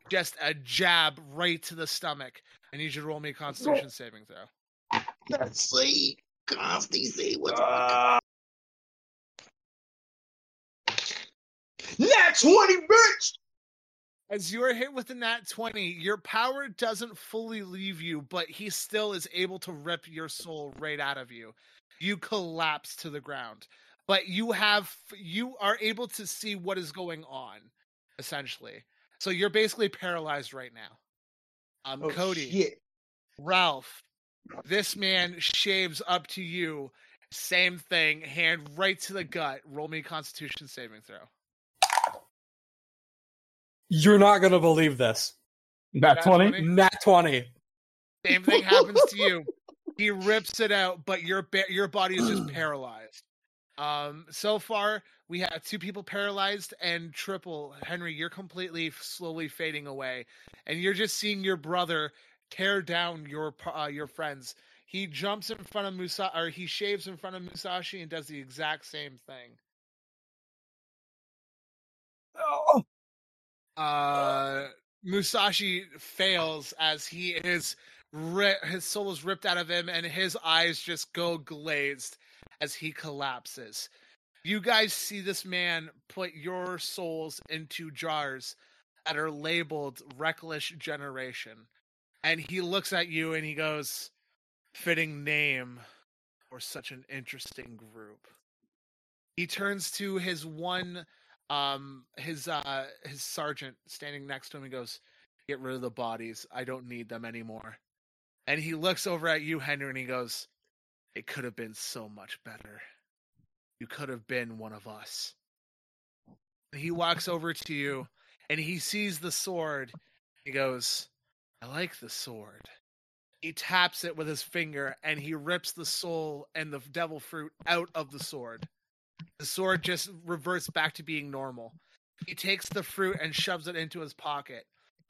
Just a jab right to the stomach. I need you to roll me a constitution saving throw. Let's see. Consti see what's Uh, Nat 20, bitch! As you are hit with a nat 20, your power doesn't fully leave you, but he still is able to rip your soul right out of you. You collapse to the ground. But you have you are able to see what is going on, essentially. So you're basically paralyzed right now. Um Oh, Cody, Shit. Rolph, this man shaves up to you. Same thing, hand right to the gut. Roll me constitution saving throw. You're not gonna believe this. Nat Nat twenty. 20? Nat twenty. Same thing happens to you. He rips it out, but your ba- your body is just paralyzed. Um, so far we have two people paralyzed and triple. Henrey, you're completely slowly fading away, and you're just seeing your brother tear down your uh, your friends. He jumps in front of Musa, or he shaves in front of Musashi and does the exact same thing. Oh, uh Musashi fails as he is ri- his soul is ripped out of him and his eyes just go glazed as he collapses. You guys see this man put your souls into jars that are labeled Reckless Generation. And he looks at you and he goes, Fitting name for such an interesting group. He turns to his one um his uh his sergeant standing next to him and goes get rid of the bodies. I don't need them anymore. And he looks over at you henrey and he goes it could have been so much better. You could have been one of us. He walks over to you and he sees the sword. He goes i like the sword he taps it with his finger and he rips the soul and the devil fruit out of the sword the sword just reverts back to being normal. He takes the fruit and shoves it into his pocket.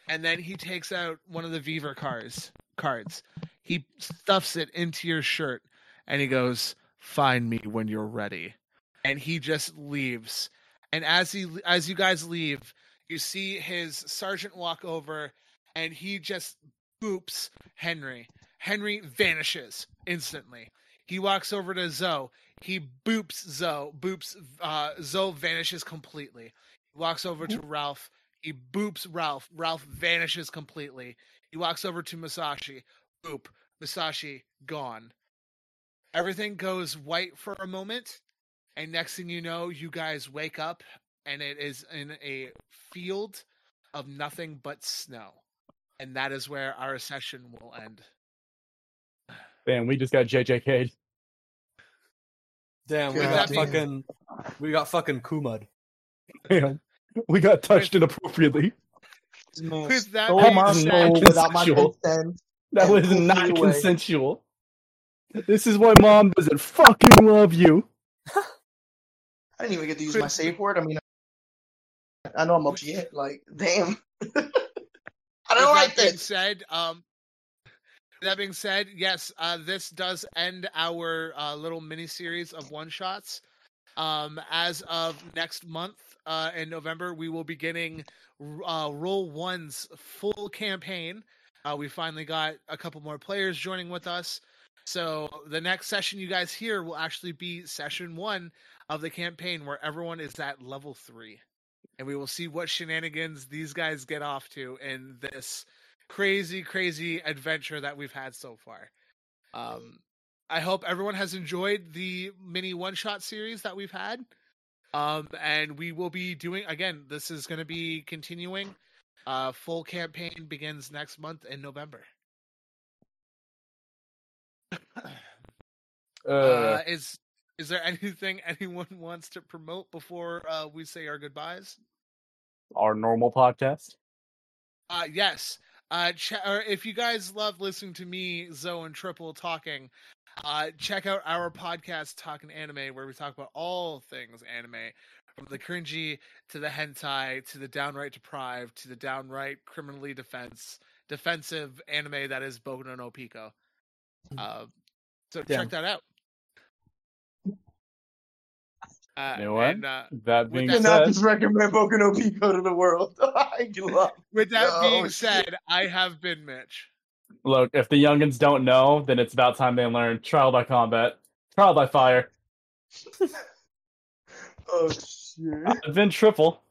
And then he takes out one of the Vivre cards cards. He stuffs it into your shirt and he goes, "Find me when you're ready." And he just leaves. And as he as you guys leave, you see his sergeant walk over and he just boops Henrey. Henrey vanishes instantly. He walks over to Zoe. He boops Zoe. Boops uh Zoe vanishes completely. He walks over to Rolph. He boops Rolph. Rolph vanishes completely. He walks over to Musashi. Boop. Musashi gone. Everything goes white for a moment, and next thing you know, you guys wake up and it is in a field of nothing but snow. And that is where our session will end. Damn, we just got JJK. damn, we God got damn. fucking, we got fucking Kuma'd. Damn, we got touched inappropriately. With that Oh being my said- without my consensual. consent. That was not away. consensual. This is why mom doesn't fucking love you. I didn't even get to use my safe word. I mean, I know I'm up yet. Like, damn. I don't like that being this. said, um, that being said, yes, uh, this does end our uh, little mini series of one shots. Um, as of next month uh, in November, we will be getting uh, Roll One's full campaign. Uh, we finally got a couple more players joining with us. So the next session you guys hear will actually be session one of the campaign where everyone is at level three. And we will see what shenanigans these guys get off to in this crazy, crazy adventure that we've had so far. Um, I hope everyone has enjoyed the mini one shot series that we've had. Um, and we will be doing again, this is going to be continuing. Uh, full campaign begins next month in November. Uh, Uh, is is there anything anyone wants to promote before uh, we say our goodbyes? our normal podcast. Uh, yes. Uh, ch- if you guys love listening to me, Zoe, and Triple talking, uh, check out our podcast, Talking Anime, where we talk about all things anime, from the cringy to the hentai to the downright deprived to the downright criminally defense defensive anime that is Boku no Pico. Uh, so Yeah. check that out. Uh, You know what? and, uh, That With being that Do not said, just recommend Boku no Pico to the world. I love. with that No, being shit. said, I have been Mitch. look, if the youngins don't know, then it's about time they learn trial by combat, trial by fire. Oh shit. I've been triple.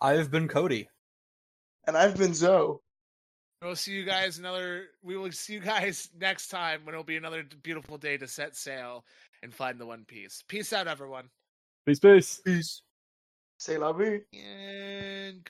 I've been Cody. And I've been Zoe. We'll see you guys another. We will see you guys next time when it'll be another beautiful day to set sail and find the One Piece. Peace out, everyone. Peace, peace. Peace. Say la vie. And